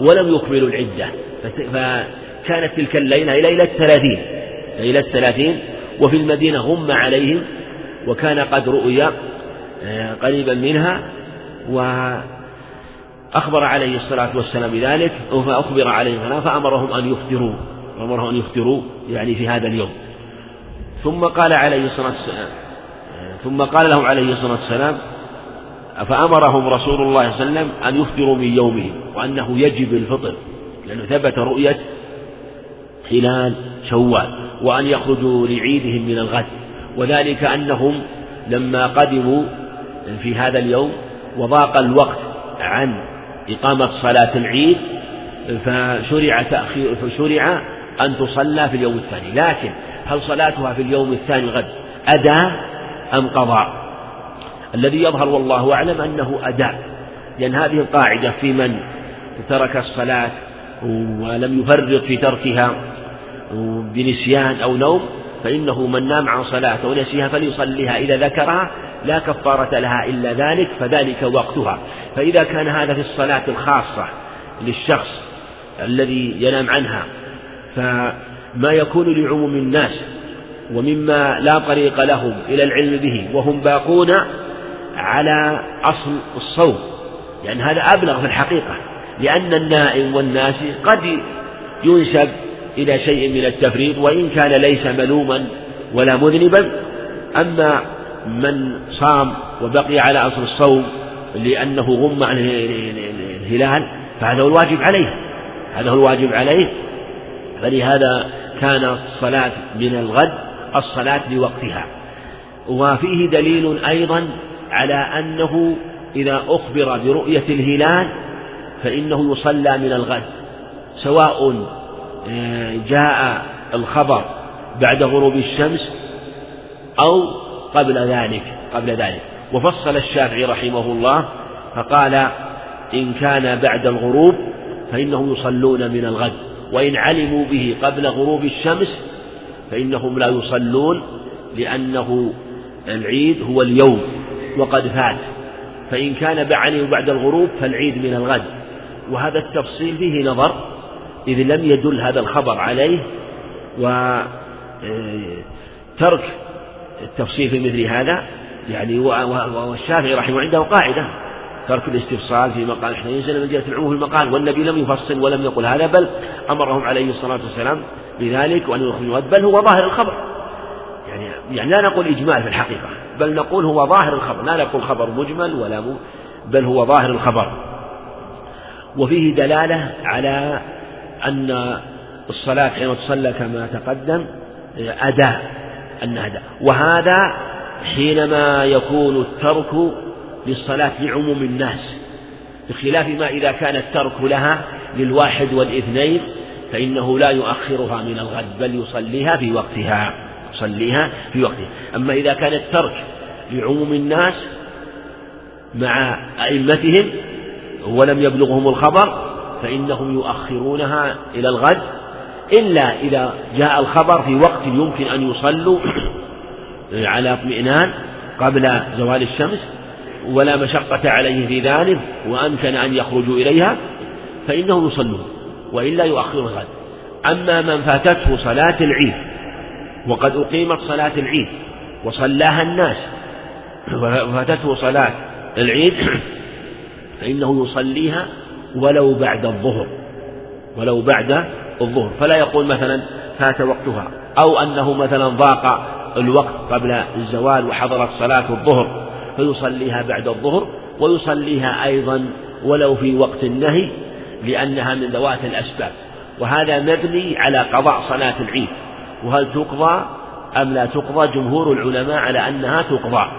ولم يكملوا العدة. فكانت تلك الليلة ليلة الثلاثين. ليلة الثلاثين وفي المدينة غم عليهم وكان قد رؤي آه، قريبا منها وأخبر عليه الصلاة والسلام بذلك فأخبر عليهم فأمرهم أن يفطروا أمرهم أن يفطروا يعني في هذا اليوم. ثم قال عليه الصلاة والسلام آه، ثم قال لهم عليه الصلاة والسلام فأمرهم رسول الله صلى الله عليه وسلم أن يفطروا من يومهم وأنه يجب الفطر لأنه ثبت رؤية هلال شوال. وأن يخرجوا لعيدهم من الغد. وذلك أنهم لما قدموا في هذا اليوم وضاق الوقت عن إقامة صلاة العيد فشرع تأخير فشرع أن تصلى في اليوم الثاني. لكن هل صلاتها في اليوم الثاني غد أداء أم قضاء؟ الذي يظهر والله أعلم أنه أداء لأن هذه القاعدة في من ترك الصلاة ولم يفرط في تركها. بنسيان أو نوم فإنه من نام عن صلاة ونسيها فليصليها. إذا ذكرها لا كفارة لها إلا ذلك فذلك وقتها. فإذا كان هذا في الصلاة الخاصة للشخص الذي ينام عنها فما يكون لعموم الناس ومما لا طريق لهم إلى العلم به وهم باقون على أصل الصوم. لأن هذا أبلغ في الحقيقة لأن النائم والناسي قد ينسب إلى شيء من التفريط وإن كان ليس ملوما ولا مذنبا. أما من صام وبقي على أصل الصوم لأنه غم عن الهلال فهذا هو الواجب عليه. هذا هو الواجب عليه. فلهذا كان الصلاة من الغد الصلاة لوقتها. وفيه دليل أيضا على أنه إذا أخبر برؤية الهلال فإنه يصلى من الغد سواء جاء الخبر بعد غروب الشمس أو قبل ذلك قبل ذلك. وفصل الشافعي رحمه الله فقال إن كان بعد الغروب فإنهم يصلون من الغد وإن علموا به قبل غروب الشمس فإنهم لا يصلون لأنه العيد هو اليوم وقد فات. فإن كان بعلموا بعد الغروب فالعيد من الغد. وهذا التفصيل فيه نظر إذ لم يدل هذا الخبر عليه وترك آه، التفصيل في مثل هذا يعني والشافعي رحمه عنده قاعدة ترك الاستفصال في مقال إحنا ينزل من جهة العموم في المقال والنبي لم يفصل ولم يقل هذا بل أمرهم عليه الصلاة والسلام بذلك وأن يخرجوا. بل هو ظاهر الخبر. يعني يعني لا نقول إجمال في الحقيقة بل نقول هو ظاهر الخبر. لا نقول خبر مجمل ولا. بل هو ظاهر الخبر. وفيه دلالة على أن الصلاة حين تصلى كما تقدم أداء أنها أداء وهذا حينما يكون الترك للصلاة لعموم الناس بخلاف ما إذا كان الترك لها للواحد والإثنين فإنه لا يؤخرها من الغد بل يصليها في وقتها يصليها في وقتها. أما إذا كان الترك لعموم الناس مع أئمتهم ولم يبلغهم الخبر فإنهم يؤخرونها إلى الغد إلا إذا جاء الخبر في وقت يمكن أن يصلوا على اطمئنان قبل زوال الشمس ولا مشقة عليه في ذلك وأمكن أن يخرجوا إليها فإنهم يصلون وإلا يؤخر الغد. أما من فاتته صلاة العيد وقد أقيمت صلاة العيد وصلاها الناس وفاتته صلاة العيد فإنه يصليها ولو بعد الظهر. ولو بعد الظهر. فلا يقول مثلا فات وقتها. أو أنه مثلا ضاق الوقت قبل الزوال وحضرت صلاة الظهر. فيصليها بعد الظهر ويصليها أيضا ولو في وقت النهي لأنها من ذوات الأسباب. وهذا مبني على قضاء صلاة العيد. وهل تقضى أم لا تقضى؟ جمهور العلماء على أنها تقضى.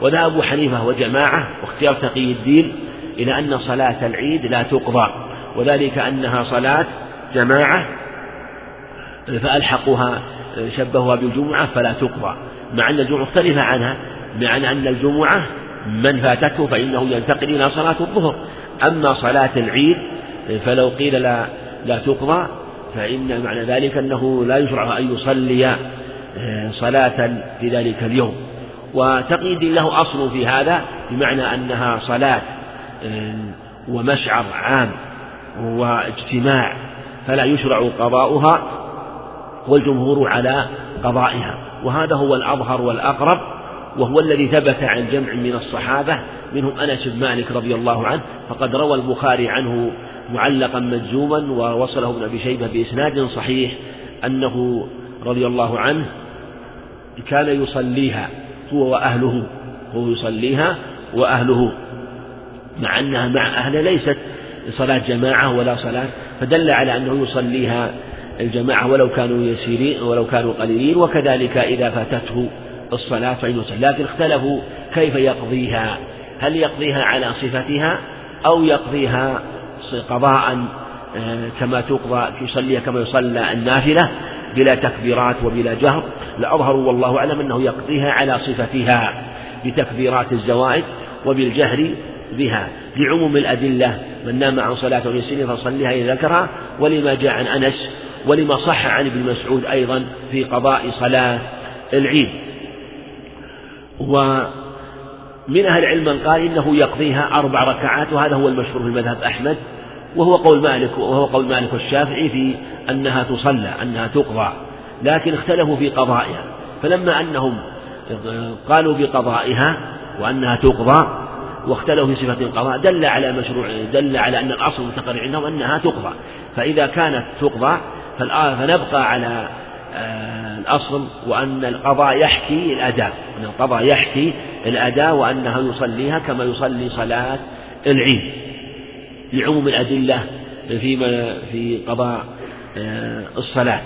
وذهب حنيفة وجماعة واختيار تقي الدين إلى أن صلاة العيد لا تقضى وذلك أنها صلاة جماعة فألحقوها شبهوها بالجمعة فلا تقضى. مع أن الجمعة مختلفة عنها مع أن الجمعة من فاتته فإنه ينتقل إلى صلاة الظهر. أما صلاة العيد فلو قيل لا لا تقضى فإن معنى ذلك أنه لا يشرع أن يصلي آه، صلاة في ذلك اليوم. وتقييد له أصل في هذا بمعنى أنها صلاة ومشعر عام واجتماع فلا يشرع قضاؤها والجمهور على قضائها. وهذا هو الأظهر والأقرب وهو الذي ثبت عن جمع من الصحابة منهم أنس بن مالك رضي الله عنه فقد روى البخاري عنه معلقا مجزوما ووصله ابن أبي شيبة بإسناد صحيح أنه رضي الله عنه كان يصليها هو وأهله هو يصليها وأهله. مع أنها مع أهله ليست صلاة جماعة ولا صلاة فدل على أنه يصليها الجماعة ولو كانوا يسيرين ولو كانوا قليلين وكذلك إذا فاتته الصلاة فإنه يصلي. لكن اختلفوا كيف يقضيها. هل يقضيها على صفتها أو يقضيها قضاء آه، كما تقضى يصليها كما يصلى النافلة بلا تكبيرات وبلا جهر؟ الأظهر والله أعلم أنه يقضيها على صفتها بتكبيرات الزوائد وبالجهر بها لعموم الأدلة من نام عن صلاة ويسير فصليها إذا ذكرها ولما جاء عن أنس ولما صح عن ابن مسعود أيضا في قضاء صلاة العيد. ومن أهل العلم من قال إنه يقضيها أربع ركعات وهذا هو المشهور في مذهب أحمد وهو قول مالك وهو قول مالك والشافعي في أنها تصلى أنها تقضى. لكن اختلفوا في قضائها. فلما أنهم قالوا بقضائها وأنها تقضى واختلفوا في صفة القضاء دل على مشروع دل على أن الأصل المتقرر عندهم أنها تقضى. فإذا كانت تقضى فنبقى على آه، الأصل وأن القضاء يحكي الأداء. أن القضاء يحكي الأداء وأنه يصليها كما يصلي صلاة العيد. لعموم الأدلة فيما في قضاء آه، الصلاة.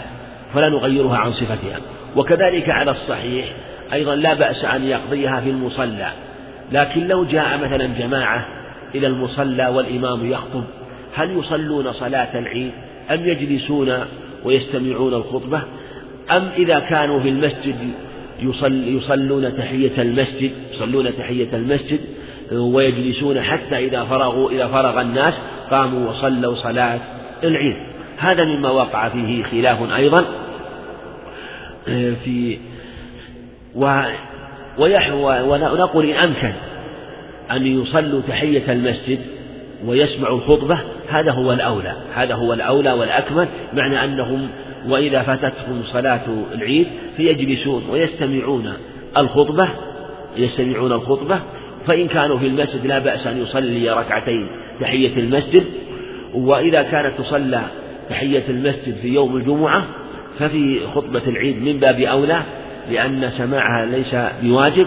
فلا نغيرها عن صفتها. وكذلك على الصحيح أيضا لا بأس أن يقضيها في المصلى. لكن لو جاء مثلا جماعة إلى المصلى والإمام يخطب هل يصلون صلاة العيد؟ أم يجلسون ويستمعون الخطبة؟ أم إذا كانوا في المسجد يصل يصلون تحية المسجد يصلون تحية المسجد ويجلسون حتى إذا فرغوا إذا فرغ الناس قاموا وصلوا صلاة العيد. هذا مما وقع فيه خلاف أيضا في ونقول إن أمكن أن يصلوا تحية المسجد ويسمعوا الخطبة هذا هو الأولى هذا هو الأولى والأكمل معنى أنهم وإذا فاتتهم صلاة العيد فيجلسون ويستمعون الخطبة يستمعون الخطبة فإن كانوا في المسجد لا بأس أن يصلي ركعتين تحية المسجد وإذا كانت تصلى تحية المسجد في يوم الجمعة ففي خطبة العيد من باب أولى لأن سماعها ليس بواجب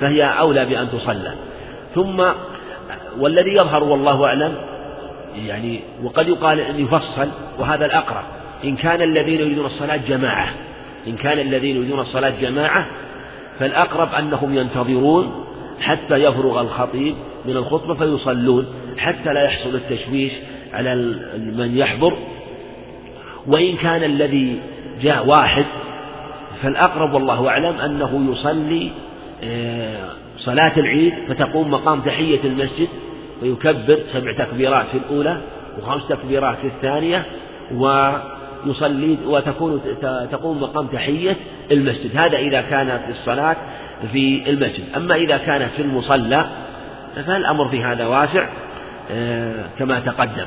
فهي أولى بأن تصلى. ثم والذي يظهر والله أعلم يعني وقد يقال أن يفصل وهذا الأقرب. إن كان الذين يريدون الصلاة جماعة إن كان الذين يريدون الصلاة جماعة فالأقرب أنهم ينتظرون حتى يفرغ الخطيب من الخطبة فيصلون حتى لا يحصل التشويش على من يحضر. وإن كان الذي جاء واحد فالأقرب والله أعلم أنه يصلي آه، صلاة العيد فتقوم مقام تحية المسجد ويكبر سبع تكبيرات في الأولى وخمس تكبيرات في الثانية ويصلي وتكون تقوم مقام تحية المسجد. هذا إذا كانت الصلاة في المسجد. أما إذا كانت في المصلى فالأمر في هذا واسع آه، كما تقدم.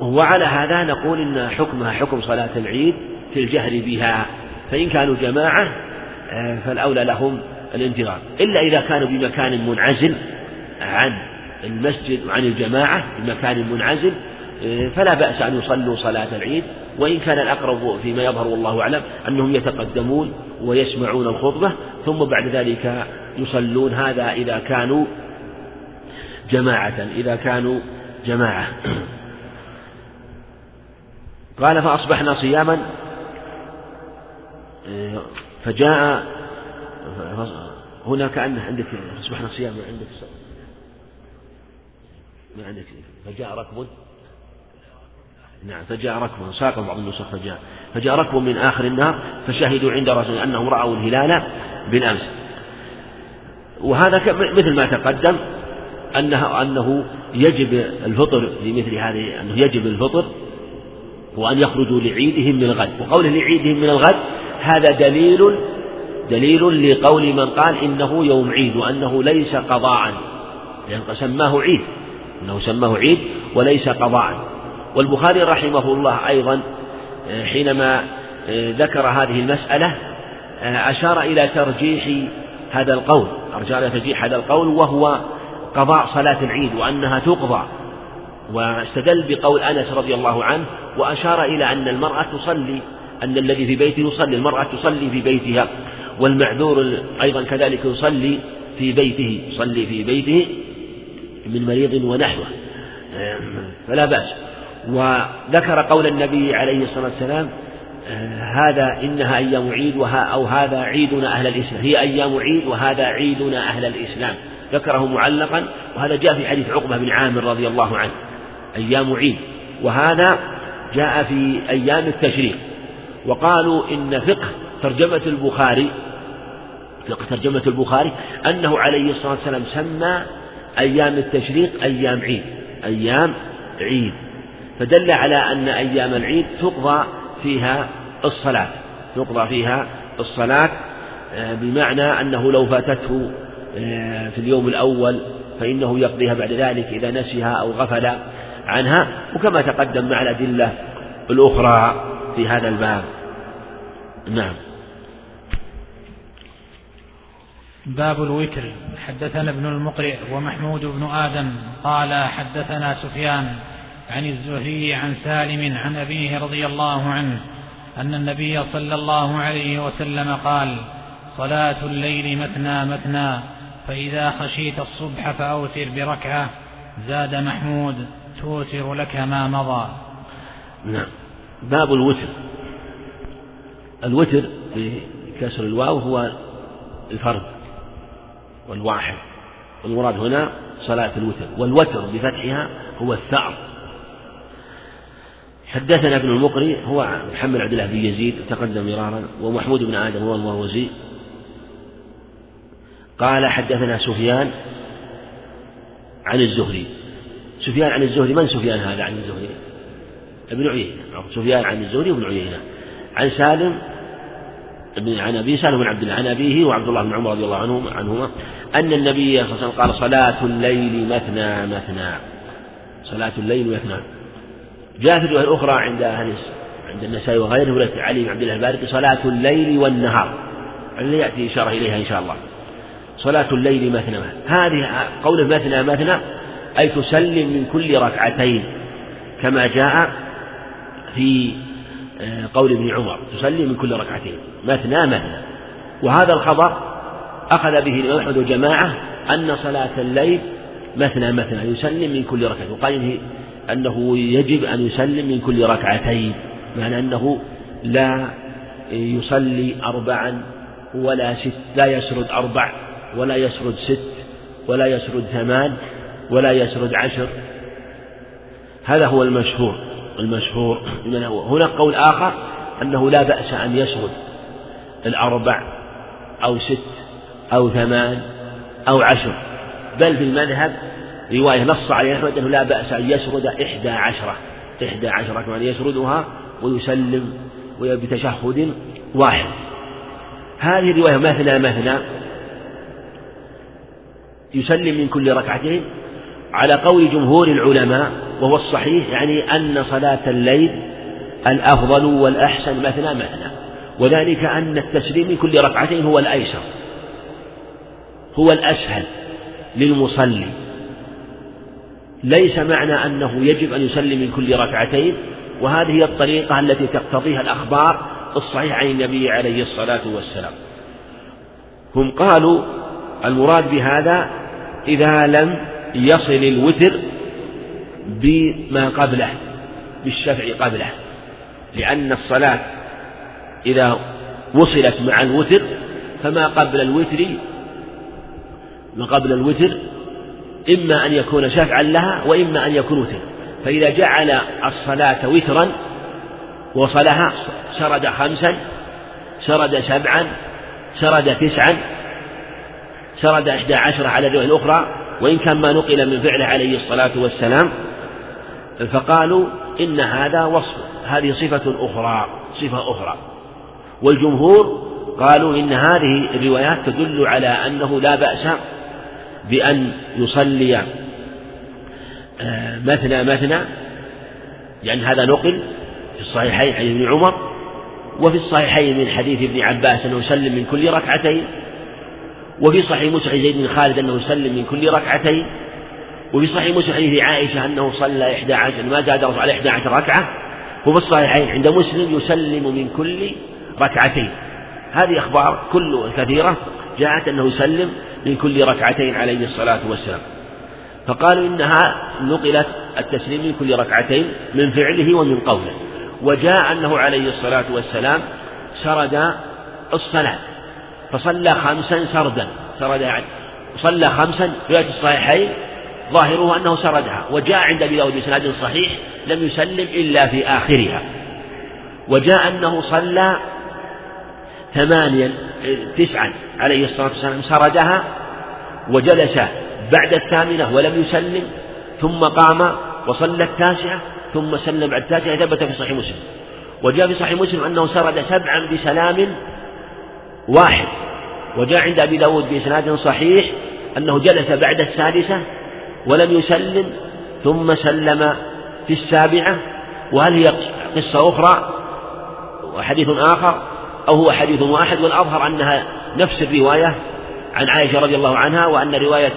وعلى هذا نقول إن حكمها حكم صلاة العيد في الجهر بها. فإن كانوا جماعة آه، فالأولى لهم الانتظار إلا إذا كانوا بمكان منعزل عن المسجد وعن الجماعة بمكان منعزل آه، فلا بأس أن يصلوا صلاة العيد. وإن كان الأقرب فيما يظهر والله أعلم أنهم يتقدمون ويسمعون الخطبة ثم بعد ذلك يصلون. هذا إذا كانوا جماعة إذا كانوا جماعة. قال فأصبحنا صياما فجاء هنا كأنه عندك أصبحنا صياما عندك ما عندك؟ فجاء ركب. نعم فجاء ركب. ساق بعض النسخ فجاء. فجاء ركب من آخر النهار فشهدوا عند رسول أنهم رأوا الهلال بالأمس وهذا مثل ما تقدم أنه أنه يجب الفطر في مثل هذه أنه يجب الفطر وأن يخرجوا لعيدهم من الغد. وقوله لعيدهم من الغد هذا دليل دليل لقول من قال إنه يوم عيد وأنه ليس قضاء لأن سماه عيد أنه سماه عيد وليس قضاء. والبخاري رحمه الله أيضا حينما ذكر هذه المسألة أشار إلى ترجيح هذا القول أرجع إلى ترجيح هذا القول وهو قضاء صلاة العيد وأنها تقضى. واستدل بقول أنس رضي الله عنه وأشار إلى أن المرأة تصلي أن الذي في بيته يصلي المرأة تصلي في بيتها والمعذور أيضا كذلك يصلي في بيته يصلي في بيته من مريض ونحوه. فلا بأس. وذكر قول النبي عليه الصلاة والسلام هذا إنها أيام عيد وها أو هذا عيدنا أهل الإسلام. هي أيام عيد وهذا عيدنا أهل الإسلام. ذكره معلقا وهذا جاء في حديث عقبة بن عامر رضي الله عنه. أيام عيد. وهذا جاء في أيام التشريق. وقالوا إن فقه ترجمة البخاري فقه ترجمة البخاري أنه عليه الصلاة والسلام سمى أيام التشريق أيام عيد أيام عيد. فدل على أن أيام العيد تقضى فيها الصلاة تقضى فيها الصلاة آه، بمعنى أنه لو فاتته آه، في اليوم الأول فإنه يقضيها بعد ذلك إذا نسيها أو غفل عنها وكما تقدم مع الأدلة الأخرى. في هذا الباب. نعم. باب الوتر. حدثنا ابن المقرئ ومحمود بن آدم قال حدثنا سفيان عن الزهري عن سالم عن أبيه رضي الله عنه أن النبي صلى الله عليه وسلم قال صلاة الليل مثنى مثنى فإذا خشيت الصبح فأوتر بركعة زاد محمود توتر لك ما مضى. نعم. باب الوتر. الوتر بكسر الواو هو الفرد والواحد. والمراد هنا صلاة الوتر. والوتر بفتحها هو الثأر. حدثنا ابن المقري هو محمد عبد الله بن يزيد تقدم مرارا ومحمود بن آدم هو المروزي قال حدثنا سفيان عن الزهري. سفيان عن الزهري من سفيان هذا عن الزهري؟ ابن عيينة سفيان عن الزهري وابن عيينة. عن سالم عن أبي سالم بن عبد الله عن أبيه وعبد الله بن عمر رضي الله عنهما عنهما أن النبي صلى الله عليه وسلم قال صلاة الليل مثنى مثنى. صلاة الليل مثنى. جاءت الرواية الأخرى عند أهل عند النسائي وغيره رواية علي بن عبد الله البارقي صلاة الليل والنهار. اللي يأتي إشارة إليها إن شاء الله. صلاة الليل مثنى هذه قوله مثنى مثنى أي تسلم من كل ركعتين كما جاء في آه، قول ابن عمر. تسلم من كل ركعتين. مثنى مثنى. وهذا الخبر أخذ به الإمام أحمد وجماعة أن صلاة الليل مثنى مثنى يسلم من كل ركعة. وقال أنه يجب أن يسلم من كل ركعتين. معنى أنه لا يصلي أربعا ولا ست لا يسرد أربع ولا يسرد ست ولا يسرد ثمان ولا يسرد عشر. هذا هو المشهور. المشهور هنا قول آخر أنه لا بأس أن يسرد الأربع أو ست أو ثمان أو عشر. بل في المذهب رواية نص عليه أحمد أنه لا بأس أن يسرد إحدى عشرة. إحدى عشرة كمان يسردها ويسلم بتشهد واحد. هذه الرواية مثنى مثنى يسلم من كل ركعتين على قول جمهور العلماء وهو الصحيح يعني أن صلاة الليل الأفضل والأحسن مثنى مثنى. وذلك أن التسليم من كل ركعتين هو الأيسر هو الأسهل للمصلي. ليس معنى أنه يجب أن يسلم من كل ركعتين وهذه هي الطريقة التي تقتضيها الأخبار الصحيحة عن النبي عليه الصلاة والسلام. هم قالوا المراد بهذا إذا لم يصل الوتر بما قبله بالشفع قبله لأن الصلاة إذا وصلت مع الوتر فما قبل الوتر ما قبل الوتر إما أن يكون شفعا لها وإما أن يكون وتر فإذا جعل الصلاة وترا وصلها سرد خمسا سرد سبعا سرد تسعا سرد إحدى عشرة على الرواية الأخرى وإن كان ما نقل من فعله عليه الصلاة والسلام فقالوا إن هذا وصف هذه صفة أخرى صفة أخرى. والجمهور قالوا إن هذه الروايات تدل على أنه لا بأس بأن يصلي آه، مثنى مثنى لأن هذا نقل في الصحيحين عن ابن عمر وفي الصحيحين من حديث ابن عباس أنه يسلم من كل ركعتين. وفي صحيح مسلم زيد بن خالد أنه يسلم من كل ركعتين وفي صحيح مسلم حديث عائشة أنه صلى إحدى عشر ما زاد على إحدى عشر ركعة وفي الصحيحين عند مسلم يسلم من كل ركعتين. هذه أخبار كل كثيرة جاءت أنه يسلم من كل ركعتين عليه الصلاة والسلام. فقالوا إنها نقلت التسليم من كل ركعتين من فعله ومن قوله. وجاء أنه عليه الصلاة والسلام سرد الصلاة. فصلى خمسا سردا سرد يعني صلى خمسا في الصحيحين ظاهره أنه سردها وجاء عند أبي داود بإسناد صحيح لم يسلم إلا في آخرها. وجاء أنه صلى ثمانيا تسعا عليه الصلاة والسلام سردها وجلس بعد الثامنة ولم يسلم ثم قام وصلى التاسعة ثم سلم بعد التاسعة ثبت في صحيح مسلم. وجاء في صحيح مسلم أنه سرد سبعا بسلام واحد. وجاء عند أبي داود بإسناد صحيح أنه جلس بعد السادسة ولم يسلم ثم سلم في السابعة. وهل هي قصة أخرى وحديث آخر؟ أو هو حديث واحد؟ والأظهر أنها نفس الرواية عن عائشة رضي الله عنها وأن رواية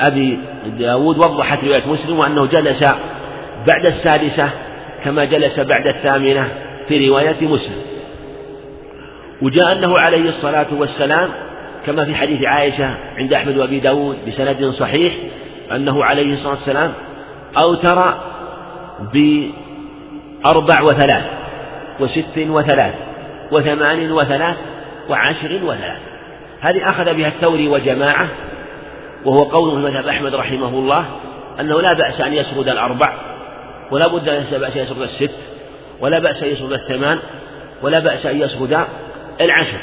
أبي داود وضحت رواية مسلم وأنه جلس بعد السادسة كما جلس بعد الثامنة في رواية مسلم. وجاء أنه عليه الصلاة والسلام كما في حديث عائشة عند أحمد وأبي داود بسند صحيح أنه عليه الصلاة والسلام أوتر بأربع وثلاث وست وثلاث وثمان وثلاث وعشر وثلاث هذه أخذ بها الثوري وجماعة وهو قول مذهب أحمد رحمه الله أنه لا بأس أن يسرد الأربع ولا بد أن بأس أن يسرد الست ولا بأس أن يسرد الثمان ولا بأس أن يسرد العشر.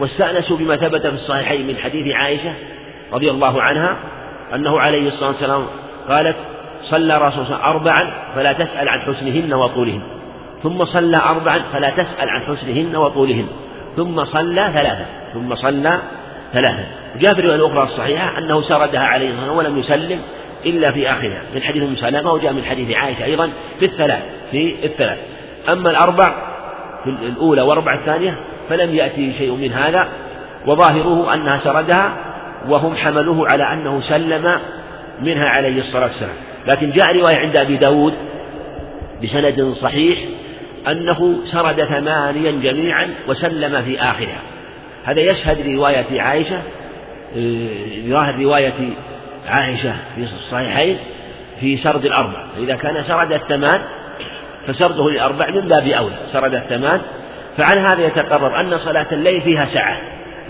واستأنسوا بما ثبت في الصحيحين من حديث عائشة رضي الله عنها أنه عليه الصلاة والسلام قالت صلى رسول الله أربعا فلا تسأل عن حسنهن وطولهن. ثم صلى أربعا فلا تسأل عن حسنهن وطولهن. ثم صلى ثلاثا. ثم صلى ثلاثا. جاء في الرواية الأخرى الصحيحة أنه سردها عليه الصلاة ولم يسلم إلا في آخرها. من حديث أم سلمة وجاء من حديث عائشة أيضا في الثلاث في الثلاث. أما الأربع في الأولى والربع الثانية فلم يأتي شيء من هذا وظاهره أنها سردها وهم حملوه على أنه سلم منها عليه الصلاة والسلام. لكن جاء رواية عند أبي داود بسند صحيح أنه سرد ثمانيا جميعا وسلم في آخرها. هذا يشهد رواية عائشة ظاهر رواية عائشة في الصحيحين في سرد الأربع. إذا كان سرد الثمان فسرده للأربع من باب أولى. سرد الثمان فعن هذا يتقرر أن صلاة الليل فيها سعة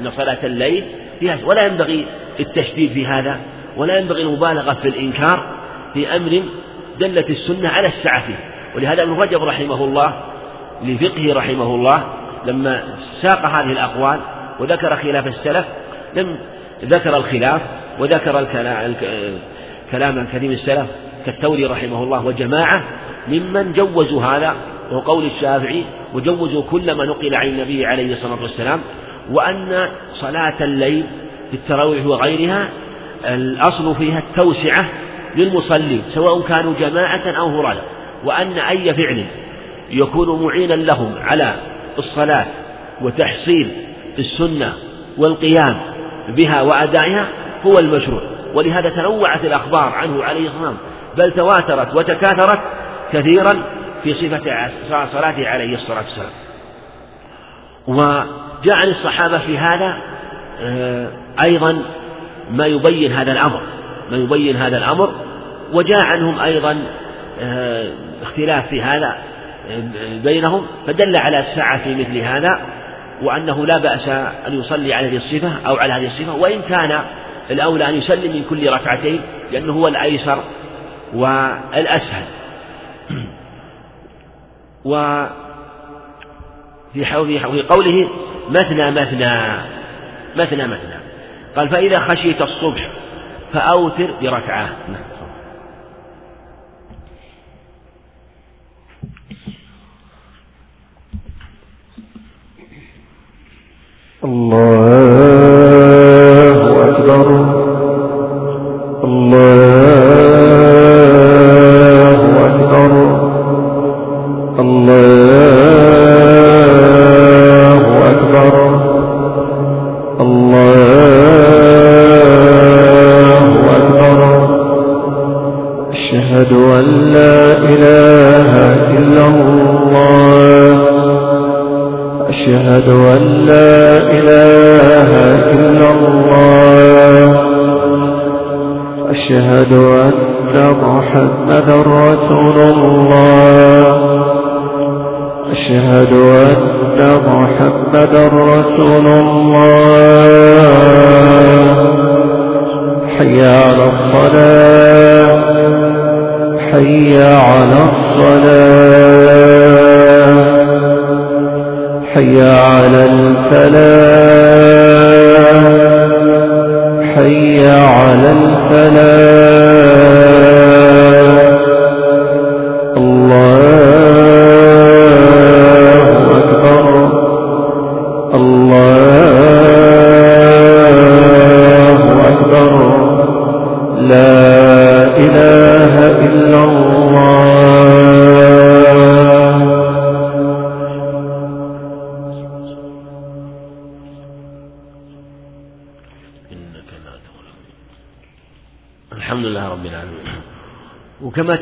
أن صلاة الليل فيها سعة ولا ينبغي التشديد في هذا ولا ينبغي المبالغة في الإنكار في أمر دلت السنة على السعة فيه. ولهذا ابن رجب رحمه الله لفقهه رحمه الله لما ساق هذه الأقوال وذكر خلاف السلف لم ذكر الخلاف وذكر كلام كريم السلف كالثوري رحمه الله وجماعة ممن جوزوا هذا وهو قول الشافعي وجوزوا كل ما نقل عن النبي عليه الصلاة والسلام وأن صلاة الليل في التراويح وغيرها الأصل فيها التوسعة للمصلين سواء كانوا جماعة أو فرادا وأن أي فعل يكون معينا لهم على الصلاة وتحصيل السنة والقيام بها وأدائها هو المشروع. ولهذا تنوعت الأخبار عنه عليه الصلاة والسلام بل تواترت وتكاثرت كثيرا في صفة صلاته عليه الصلاة والسلام. وجاء عن الصحابة في هذا آه، أيضا ما يبين هذا الأمر ما يبين هذا الأمر وجاء عنهم أيضا آه، اختلاف في هذا آه، بينهم فدل على السعة في مثل هذا وأنه لا بأس أن يصلي على هذه الصفة أو على هذه الصفة وإن كان الأولى أن يسلم من كل ركعتين لأنه هو الأيسر والأسهل. و في في قوله مثنى مثنى مثنى مثنى. قال فإذا خشيت الصبح فأوتر بركعة. الله أكبر.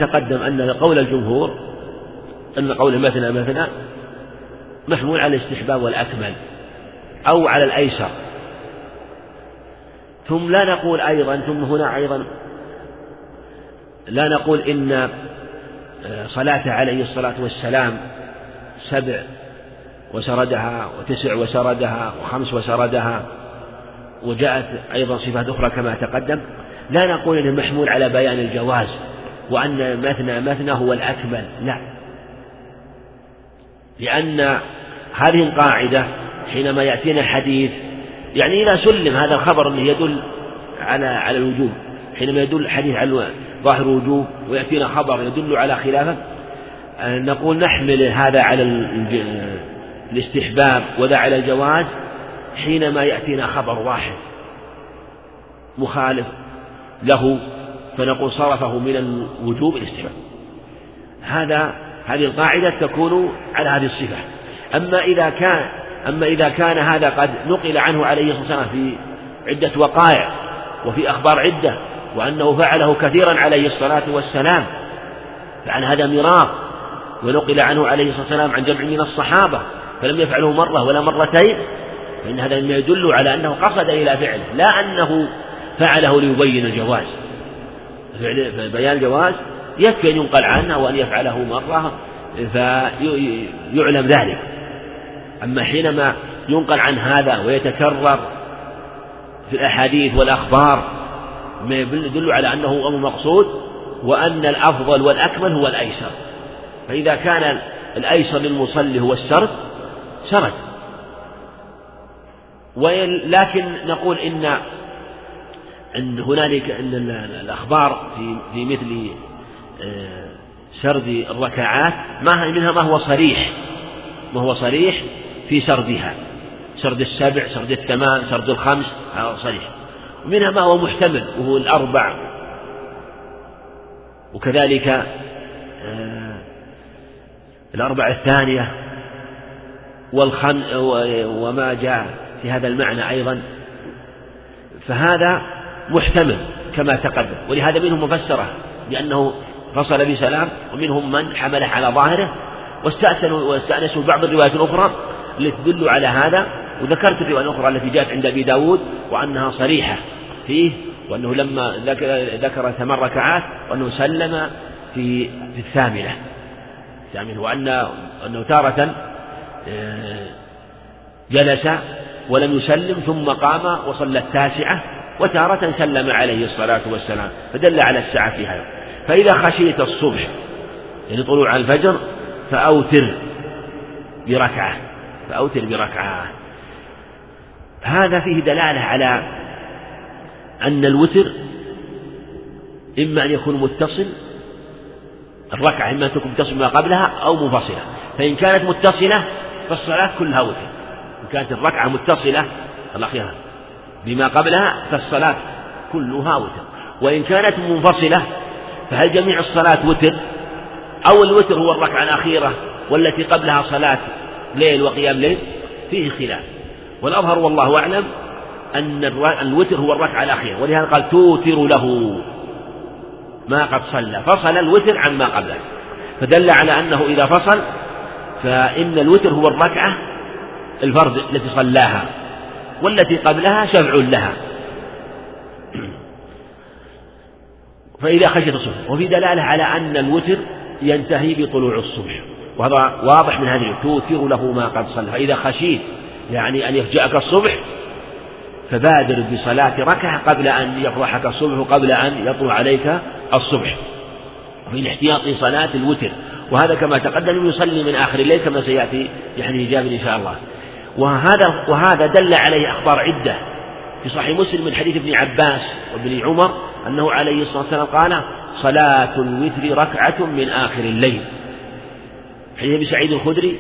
تقدم أن قول الجمهور أن قول مثنى مثنى محمول على الاستحباب والأكمل أو على الأيسر. ثم لا نقول أيضا ثم هنا أيضا لا نقول إن صلاة عليه الصلاة والسلام سبع وسردها وتسع وسردها وخمس وسردها وجاءت أيضا صفات أخرى كما تقدم. لا نقول إنه محمول على بيان الجواز. وأن مثنى مثنى هو الأكمل. لا لأن هذه القاعدة حينما يأتينا حديث يعني إذا سلم هذا الخبر اللي يدل على على الوجوب حينما يدل الحديث على ظاهر الوجوب ويأتينا خبر يدل على خلافه نقول نحمل هذا على الاستحباب وذا على الجواز حينما يأتينا خبر واحد مخالف له فنقول صرفه من الوجوب الاستحباب هذا هذه القاعدة تكون على هذه الصفة. أما إذا كان أما إذا كان هذا قد نقل عنه عليه الصلاة والسلام في عدة وقائع وفي أخبار عدة وأنه فعله كثيرا عليه الصلاة والسلام فعن هذا مرار ونقل عنه عليه الصلاة والسلام عن جمع من الصحابة فلم يفعله مرة ولا مرتين فإن هذا مما يدل على أنه قصد إلى فعله لا أنه فعله ليبين الجواز. بيان الجواز يكفي أن ينقل عنه وأن يفعله مرة فيعلم ذلك. أما حينما ينقل عن هذا ويتكرر في الأحاديث والأخبار ما يدل على أنه أمر مقصود وأن الأفضل والأكمل هو الأيسر. فإذا كان الأيسر للمصلي هو السرد سرد ولكن نقول إن أن هنالك الأخبار في في مثل سرد الركعات ما منها؟ ما هو صريح. ما هو صريح في سردها. سرد السبع سرد الثمان سرد الخمس هذا صريح. ومنها ما هو محتمل وهو الأربع. وكذلك آه، الأربع الثانية والخم وما جاء في هذا المعنى أيضا. فهذا محتمل كما تقدم. ولهذا منهم مفسرة لأنه فصل بسلام ومنهم من حمله على ظاهره واستأنسوا واستأنسوا بعض الروايات الأخرى التي تدل على هذا. وذكرت الرواية الأخرى التي جاءت عند أبي داود وأنها صريحة فيه وأنه لما ذكر, ذكر ثمان ركعات وأنه سلم في في الثامنة. الثامنة وأن أنه تارة آه، جلس ولم يسلم ثم قام وصلى التاسعة. وتارة سلم عليه الصلاة والسلام فدل على السعة في هذا. فإذا خشيت الصبح يعني طلوع الفجر فأوتر بركعة فأوتر بركعة. هذا فيه دلالة على أن الوتر إما أن يكون متصل الركعة إما أن تكون متصل ما قبلها أو منفصلة. فإن كانت متصلة فالصلاة كلها وتر. إن كانت الركعة متصلة الأخيرة بما قبلها فالصلاة كلها وتر. وإن كانت منفصلة فهل جميع الصلاة وتر؟ أو الوتر هو الركعة الأخيرة والتي قبلها صلاة ليل وقيام ليل فيه خلاف. والأظهر والله أعلم أن الوتر هو الركعة الأخيرة ولهذا قال توتر له ما قد صلى. فصل الوتر عما قبله. فدل على أنه إذا فصل فإن الوتر هو الركعة الفرد التي صلاها. والتي قبلها شفع لها. فإذا خشيت الصبح وفي دلالة على أن الوتر ينتهي بطلوع الصبح. وهذا واضح من هذه توتر له ما قد صلى. فإذا خشيت يعني أن يفجأك الصبح فبادر بصلاة ركعة قبل أن يفرحك الصبح قبل أن يطلع عليك الصبح. وفي الاحتياط صلاة الوتر. وهذا كما تقدم يصلي من آخر الليل كما سيأتي في حديث جابر إن شاء الله. وهذا وهذا دل عليه أخبار عدة. في صحيح مسلم من حديث ابن عباس وابن عمر أنه عليه الصلاة والسلام قال صلاة الوتر ركعة من آخر الليل. حديث أبي سعيد الخدري.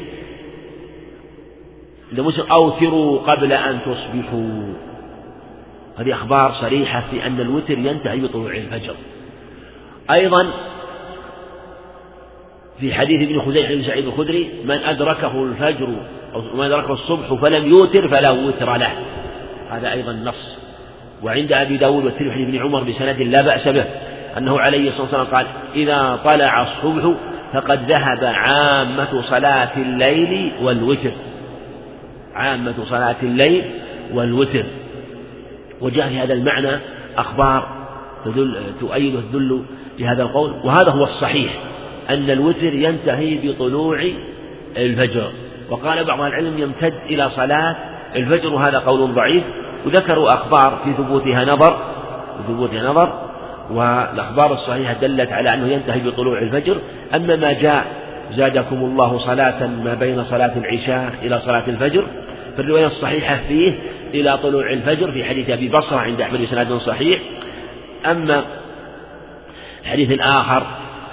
عند مسلم أوتروا قبل أن تصبحوا. هذه أخبار صريحة في أن الوتر ينتهي بطلوع الفجر. أيضا في حديث ابن خزيمة بن سعيد الخدري من أدركه الفجر أو من أدركه الصبح فلم يوتر فلا وتر له. هذا أيضا نص. وعند أبي داود والترمذي بن عمر بسند لا بأس به أنه عليه الصلاة والسلام قال إذا طلع الصبح فقد ذهب عامة صلاة الليل والوتر. عامة صلاة الليل والوتر. وجاء في هذا المعنى أخبار تدل تؤيد وتدل بهذا القول. وهذا هو الصحيح أن الوتر ينتهي بطلوع الفجر. وقال بعض العلم يمتد إلى صلاة الفجر وهذا قول ضعيف. وذكروا أخبار في ثبوتها نظر في ثبوتها نظر والأخبار الصحيحة دلت على أنه ينتهي بطلوع الفجر. أما ما جاء زادكم الله صلاة ما بين صلاة العشاء إلى صلاة الفجر. فالرواية الصحيحة فيه إلى طلوع الفجر في حديث أبي بصرة عند أحمد بسناد صحيح. أما الحديث الآخر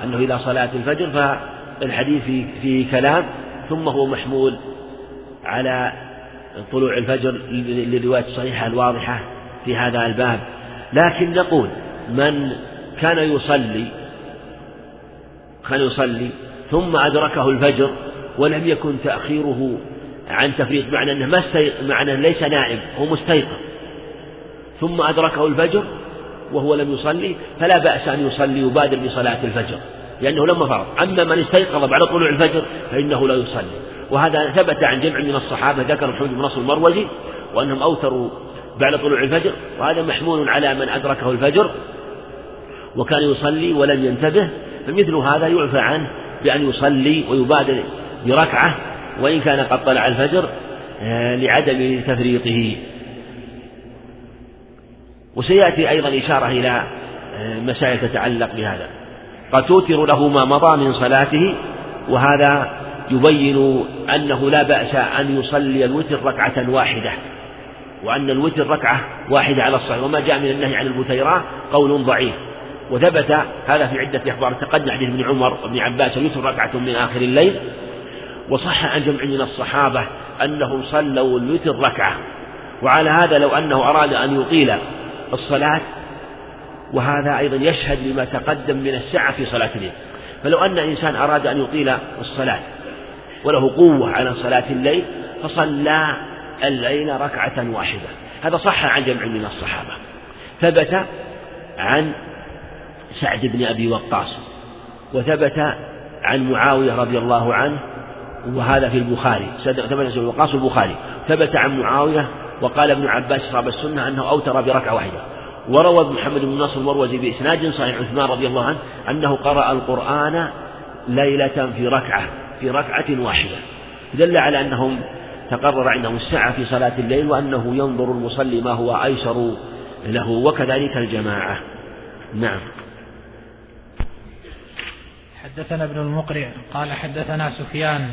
أنه إلى صلاة الفجر فالحديث فيه كلام ثم هو محمول على طلوع الفجر للرواية الصحيحة الواضحة في هذا الباب. لكن نقول من كان يصلي كان يصلي ثم أدركه الفجر ولم يكن تأخيره عن تفريط معنى أنه ما معنى ليس نائم هو مستيقظ. ثم أدركه الفجر وهو لم يصلي فلا بأس أن يصلي يبادر بصلاة الفجر. لأنه لما فرض. أما من استيقظ بعد طلوع الفجر فإنه لا يصلي. وهذا ثبت عن جمع من الصحابة ذكر محمد بن نصر المروزي وأنهم أوتروا بعد طلوع الفجر وهذا محمول على من أدركه الفجر وكان يصلي ولم ينتبه فمثل هذا يعفى عنه بأن يصلي ويبادر بركعة وإن كان قد طلع الفجر آه، لعدم تفريطه. وسيأتي أيضا إشارة إلى آه، مسائل تتعلق بهذا. قد توتر له ما مضى من صلاته وهذا يبين أنه لا بأس أن يصلي الوتر ركعة واحدة وأن الوتر ركعة واحدة على الصحيح. وما جاء من النهي عن البتيرة قول ضعيف. وثبت هذا في عدة أخبار تقدم حديث ابن عمر وابن عباس الوتر ركعة من آخر الليل. وصح عن جمع من الصحابة أنهم صلوا الوتر ركعة. وعلى هذا لو أنه أراد أن يطيل الصلاة وهذا أيضا يشهد لما تقدم من السعة في صلاة الليل. فلو أن إنسان أراد أن يطيل الصلاة وله قوة على صلاة الليل فصلى الليل ركعة واحدة. هذا صح عن جمع من الصحابة. ثبت عن سعد بن أبي وقاص وثبت عن معاوية رضي الله عنه وهذا في البخاري. ثبت عن وقاص البخاري. ثبت عن معاوية وقال ابن عباس صاحب السنة أنه أوتر بركعة واحدة. وروى محمد بن نصر المروزي بإسناد صحيح عثمان رضي الله عنه أنه قرأ القرآن ليلة في ركعة في ركعة واحدة. دل على أنهم تقرر عندهم السعة في صلاة الليل وأنه ينظر المصلي ما هو أيسر له وكذلك الجماعة. نعم. حدثنا ابن المقرع قال حدثنا سفيان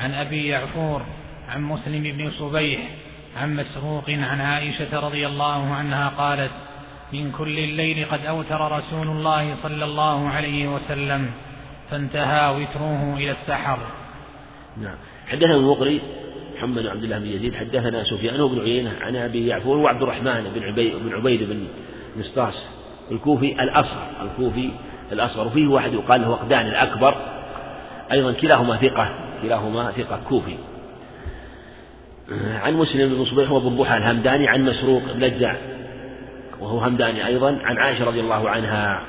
عن أبي يعفور عن مسلم بن صبيح عن مسروق عن عائشة رضي الله عنها قالت من كل الليل قد أوتر رسول الله صلى الله عليه وسلم فانتهى وتره إلى السحر. نعم. حدثنا المقري محمد بن عبد الله بن يزيد حدثنا سفيان بن عيينة عن أبي يعفور وعبد الرحمن بن عبيد بن عبيد بن مسطاس الكوفي الأصغر الكوفي الأصغر. وفيه واحد يقال له وقدان الأكبر أيضا كلاهما ثقة كلاهما ثقة كوفي. عن مسلم بن صبيح وأبو الهمداني عن مسروق بن وهو همداني أيضا عن عائشة رضي الله عنها.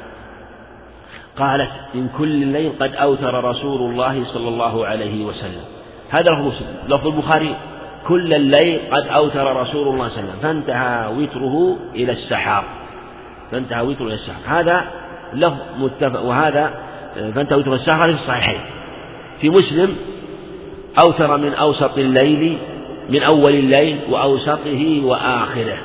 قالت من كل الليل قد أوتر رسول الله صلى الله عليه وسلم. هذا لفظ مسلم لفظ البخاري. كل الليل قد أوتر رسول الله صلى الله عليه وسلم. فانتهى وتره إلى السحاب. فانتهى وتره إلى السحاب. هذا لفظ متفق وهذا فانتهى وتره إلى السحاب في الصحيحين. في مسلم أوتر من أوسط الليل من أول الليل وأوسطه وآخره.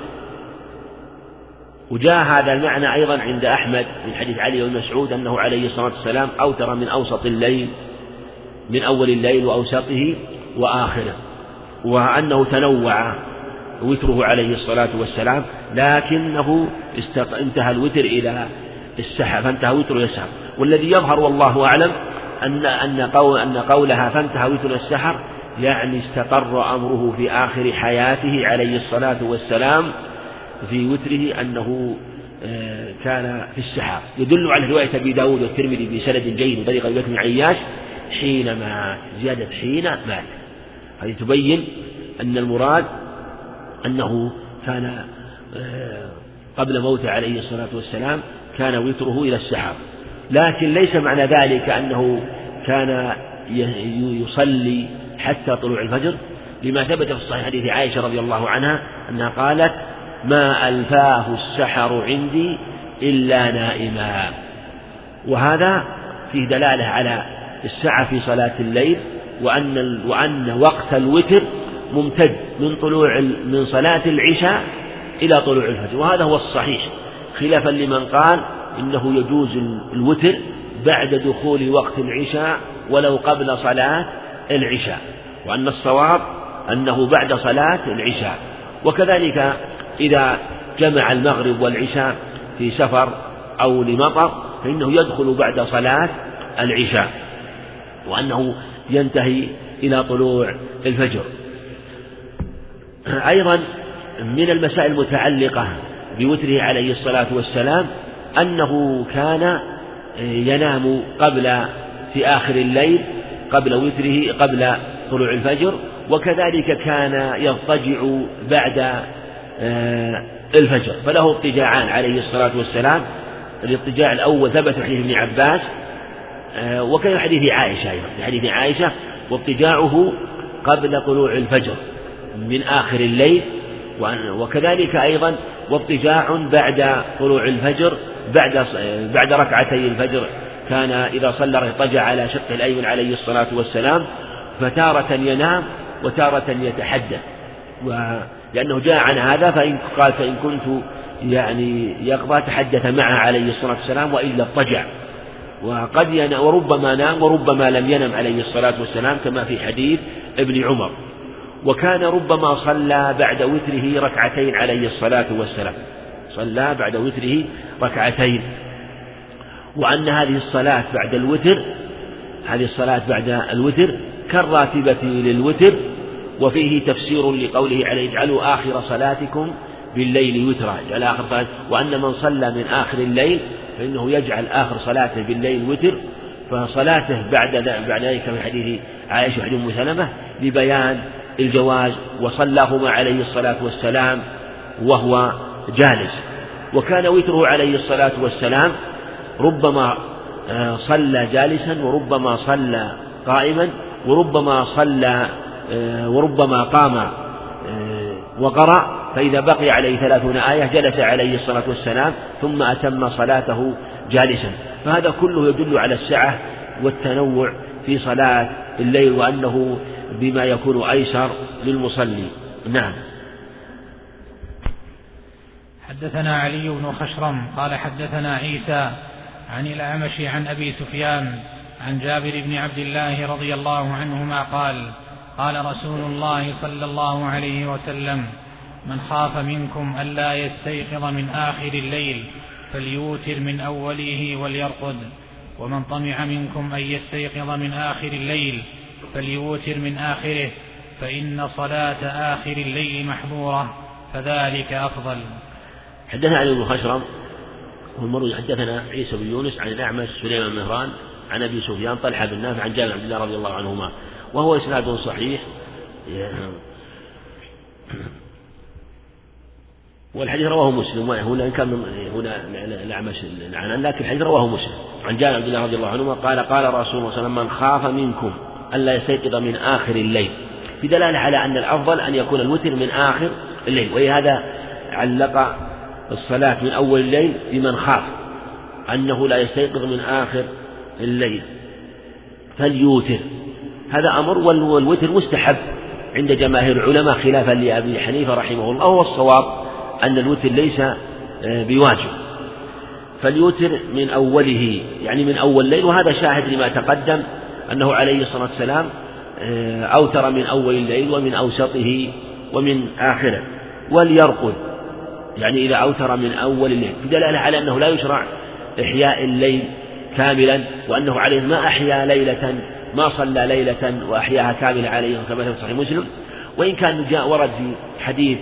وجاء هذا المعنى أيضا عند أحمد من حديث علي بن مسعود أنه عليه الصلاة والسلام أوتر من أوسط الليل من أول الليل وأوسطه وآخره وأنه تنوع وتره عليه الصلاة والسلام لكنه انتهى الوتر إلى السحر فانتهى وتره إلى السحر. والذي يظهر والله أعلم أن أن قول أن قولها فانتهى وتر السحر يعني استقر أمره في آخر حياته عليه الصلاة والسلام في وتره أنه آه، كان في السحر يدل على رواية أبي داود والترمذي بسند جيد وطريقة أبي بن عياش حين مات زيادة حين مات. هذه تبين أن المراد أنه كان آه، قبل موته عليه الصلاة والسلام كان وتره إلى السحر لكن ليس معنى ذلك أنه كان يصلي حتى طلوع الفجر. لما ثبت في الصحيح حديث عائشة رضي الله عنها أنها قالت ما ألفاه السحر عندي إلا نائما. وهذا فيه دلالة على السعة في صلاة الليل وأن وأن وقت الوتر ممتد من طلوع من صلاة العشاء إلى طلوع الفجر. وهذا هو الصحيح. خلافا لمن قال إنه يجوز الوتر بعد دخول وقت العشاء ولو قبل صلاة العشاء. وأن الصواب أنه بعد صلاة العشاء. وكذلك إذا جمع المغرب والعشاء في سفر أو لمطر فإنه يدخل بعد صلاة العشاء وأنه ينتهي إلى طلوع الفجر. أيضا من المسائل المتعلقة بوتره عليه الصلاة والسلام أنه كان ينام قبل في آخر الليل قبل وتره قبل طلوع الفجر وكذلك كان يضطجع بعد الفجر. فله اضطجاعان عليه الصلاة والسلام. الاضطجاع الأول ثبت حديث ابن عباس آه، وكان حديث عائشة أيضا. في حديث عائشة واضطجاعه قبل طلوع الفجر من آخر الليل وكذلك أيضا واضطجاع بعد طلوع الفجر بعد بعد ركعتي الفجر. كان إذا صلى اضطجع على شقه الأيمن عليه الصلاة والسلام فتارة ينام وتارة يتحدث. لأنه جاء عن هذا فإن قال فإن كنت يعني يقضى تحدث معه عليه الصلاة والسلام وإلا اضطجع. وقد ينام وربما نام وربما لم ينم عليه الصلاة والسلام كما في حديث ابن عمر. وكان ربما صلى بعد وتره ركعتين عليه الصلاة والسلام. صلى بعد وتره ركعتين. وأن هذه الصلاة بعد الوتر هذه الصلاة بعد الوتر كالراتبة للوتر وفيه تفسير لقوله عليه اجعلوا آخر صلاتكم بالليل وترا. اجعل آخر صلاة. وأن من صلى من آخر الليل فإنه يجعل آخر صلاته بالليل وتر. فصلاته بعد بعد ذلك في حديث عائشة وحديث أم سلمة لبيان الجواز. وصلاهما عليه الصلاة والسلام وهو جالس. وكان وتره عليه الصلاة والسلام ربما آه، صلى جالسا وربما صلى قائما وربما صلى وربما قام آه، وقرأ فإذا بقي عليه ثلاثون آية جلس عليه الصلاة والسلام ثم أتم صلاته جالسا. فهذا كله يدل على السعة والتنوع في صلاة الليل وأنه بما يكون أيسر للمصلي. نعم. حدثنا علي بن خشرم قال حدثنا عيسى عن الأعمش عن أبي سفيان عن جابر بن عبد الله رضي الله عنهما قال قال رسول الله صلى الله عليه وسلم من خاف منكم ألا يستيقظ من آخر الليل فليوتر من أوله وليرقد ومن طمع منكم أن يستيقظ من آخر الليل فليوتر من آخره فإن صلاة آخر الليل محظورة فذلك أفضل. حدثنا علي بن خشرم والمروي حدثنا عيسى بن يونس عن الأعمش سليمان بن مهران عن أبي سفيان طلحة بن نافع عن جابر بن عبد الله رضي الله عنهما. وهو إسناد صحيح. والحديث رواه مسلم. هنا كان هنا الأعمش العنان لكن الحديث رواه مسلم. عن جابر عبد الله رضي الله عنهما قال قال رسول الله صلى الله عليه وسلم من خاف منكم ألا يستيقظ من آخر الليل. في دلالة على أن الأفضل أن يكون الوتر من آخر الليل. ولهذا علق الصلاة من أول الليل بمن خاف أنه لا يستيقظ من آخر الليل. فليوتر. هذا أمر والوتر مستحب عند جماهير العلماء خلافا لأبي حنيفة رحمه الله وهو الصواب أن الوتر ليس آه، بواجب. فليوتر من أوله يعني من أول الليل وهذا شاهد لما تقدم أنه عليه الصلاة والسلام آه، أوتر من أول الليل ومن أوسطه ومن آخره. وليرقد يعني إذا أوتر من أول الليل دلالة على أنه لا يشرع إحياء الليل كاملا وأنه عليه ما أحيا ليلة ما صلى ليلة وأحياها كاملة عليه كما في صحيح مسلم. وإن كان جاء ورد في حديث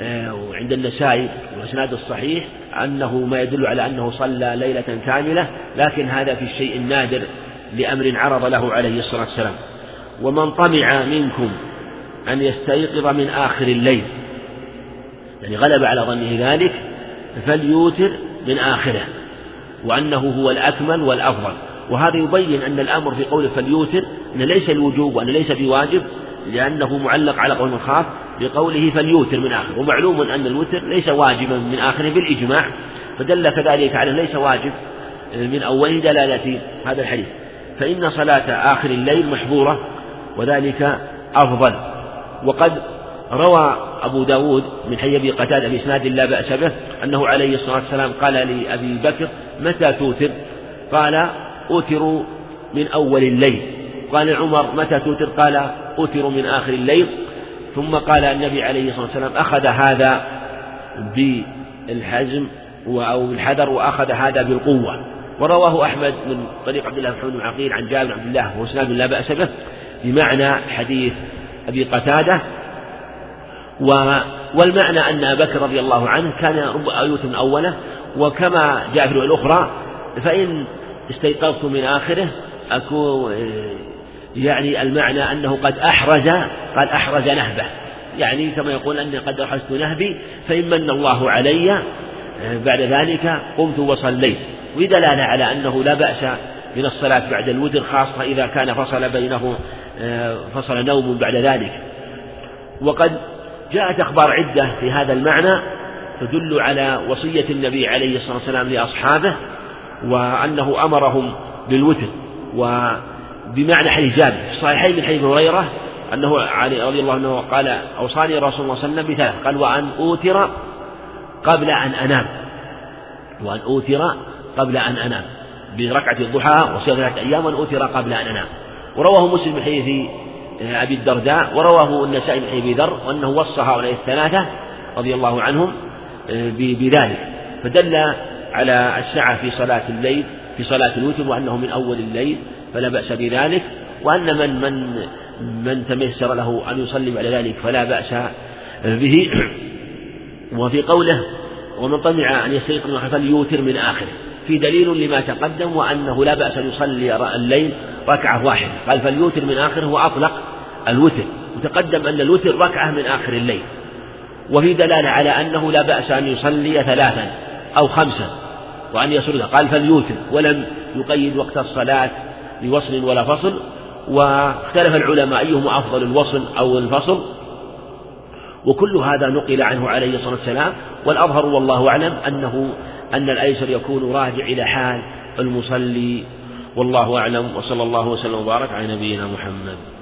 آه، عند النسائي وإسناد الصحيح أنه ما يدل على أنه صلى ليلة كاملة لكن هذا في الشيء النادر لأمر عرض له عليه الصلاة والسلام. ومن طمع منكم أن يستيقظ من آخر الليل يعني غلب على ظنه ذلك فليوتر من آخره وأنه هو الأكمل والأفضل. وهذا يبين أن الأمر في قوله فليوتر أن ليس الوجوب وأن ليس بواجب لأنه معلق على قول من خاف بقوله فليوتر من آخره ومعلوم أن الوتر ليس واجبا من آخره بالإجماع فدل كذلك على ليس واجب من أول دلالة هذا الحديث. فإن صلاة آخر الليل محظورة وذلك أفضل. وقد روى أبو داود من حي أبي قتادة بإسناد لا بأس به أنه عليه الصلاة والسلام قال لأبي بكر متى توتر؟ قال أوتر من أول الليل. قال عمر متى توتر؟ قال أوتر من آخر الليل. ثم قال النبي عليه الصلاة والسلام أخذ هذا بالحزم أو بالحذر وأخذ هذا بالقوة. ورواه أحمد من طريق عبد الله بن عقيل عن جابر عبد الله وهو إسناد لا بأس به بمعنى حديث أبي قتادة. والمعنى أن أبا بكر رضي الله عنه كان رب أيوت أوله. وكما جاء في الأخرى فإن استيقظت من آخره أكون يعني المعنى أنه قد أحرز قد أحرز نهبه. يعني كما يقول أني قد أحرزت نهبي فإن من الله علي بعد ذلك قمت وصليت. ودلالة على أنه لا بأس من الصلاة بعد الوتر خاصة إذا كان فصل بينه فصل نوم بعد ذلك. وقد جاءت أخبار عدة في هذا المعنى تدل على وصية النبي عليه الصلاة والسلام لأصحابه. وأنه أمرهم بالوتر وبمعنى حديث جابر في الصحيحين من حديث هريرة أنه علي رضي الله عنه قال أوصاني رسول الله صلى الله عليه وسلم بثلاث قال وأن أوتر قبل أن أنام. وأن أوتر قبل أن أنام. بركعة الضحى وصيام ثلاثة أيام وأن أوتر قبل أن أنام. ورواه مسلم من حديث أبي الدرداء ورواه النسائي من حديث أبي ذر وأنه وصى هؤلاء الثلاثة رضي الله عنهم آه، بذلك. فدل على السعة في صلاة الليل في صلاة الوتر وأنه من أول الليل فلا بأس بذلك. وأن من من من تميسر له أن يصلي بعد ذلك فلا بأس به. وفي قوله ومن طمع أن يستيقظ فليوتر من آخره في دليل لما تقدم وأنه لا بأس أن يصلي الليل ركعة واحدة. قال فليوتر من آخره وأطلق الوتر. وتقدم أن الوتر ركعة من آخر الليل. وفي دلالة على أنه لا بأس أن يصلي ثلاثا. أو خمسا وأن يسردها قال فليوتر. ولم يقيد وقت الصلاة بوصل ولا فصل. واختلف العلماء أيهما أفضل الوصل أو الفصل. وكل هذا نقل عنه عليه الصلاة والسلام. والأظهر والله أعلم أنه أن الأيسر يكون راجع إلى حال المصلي. والله أعلم. وصلى الله وسلم وبارك على نبينا محمد.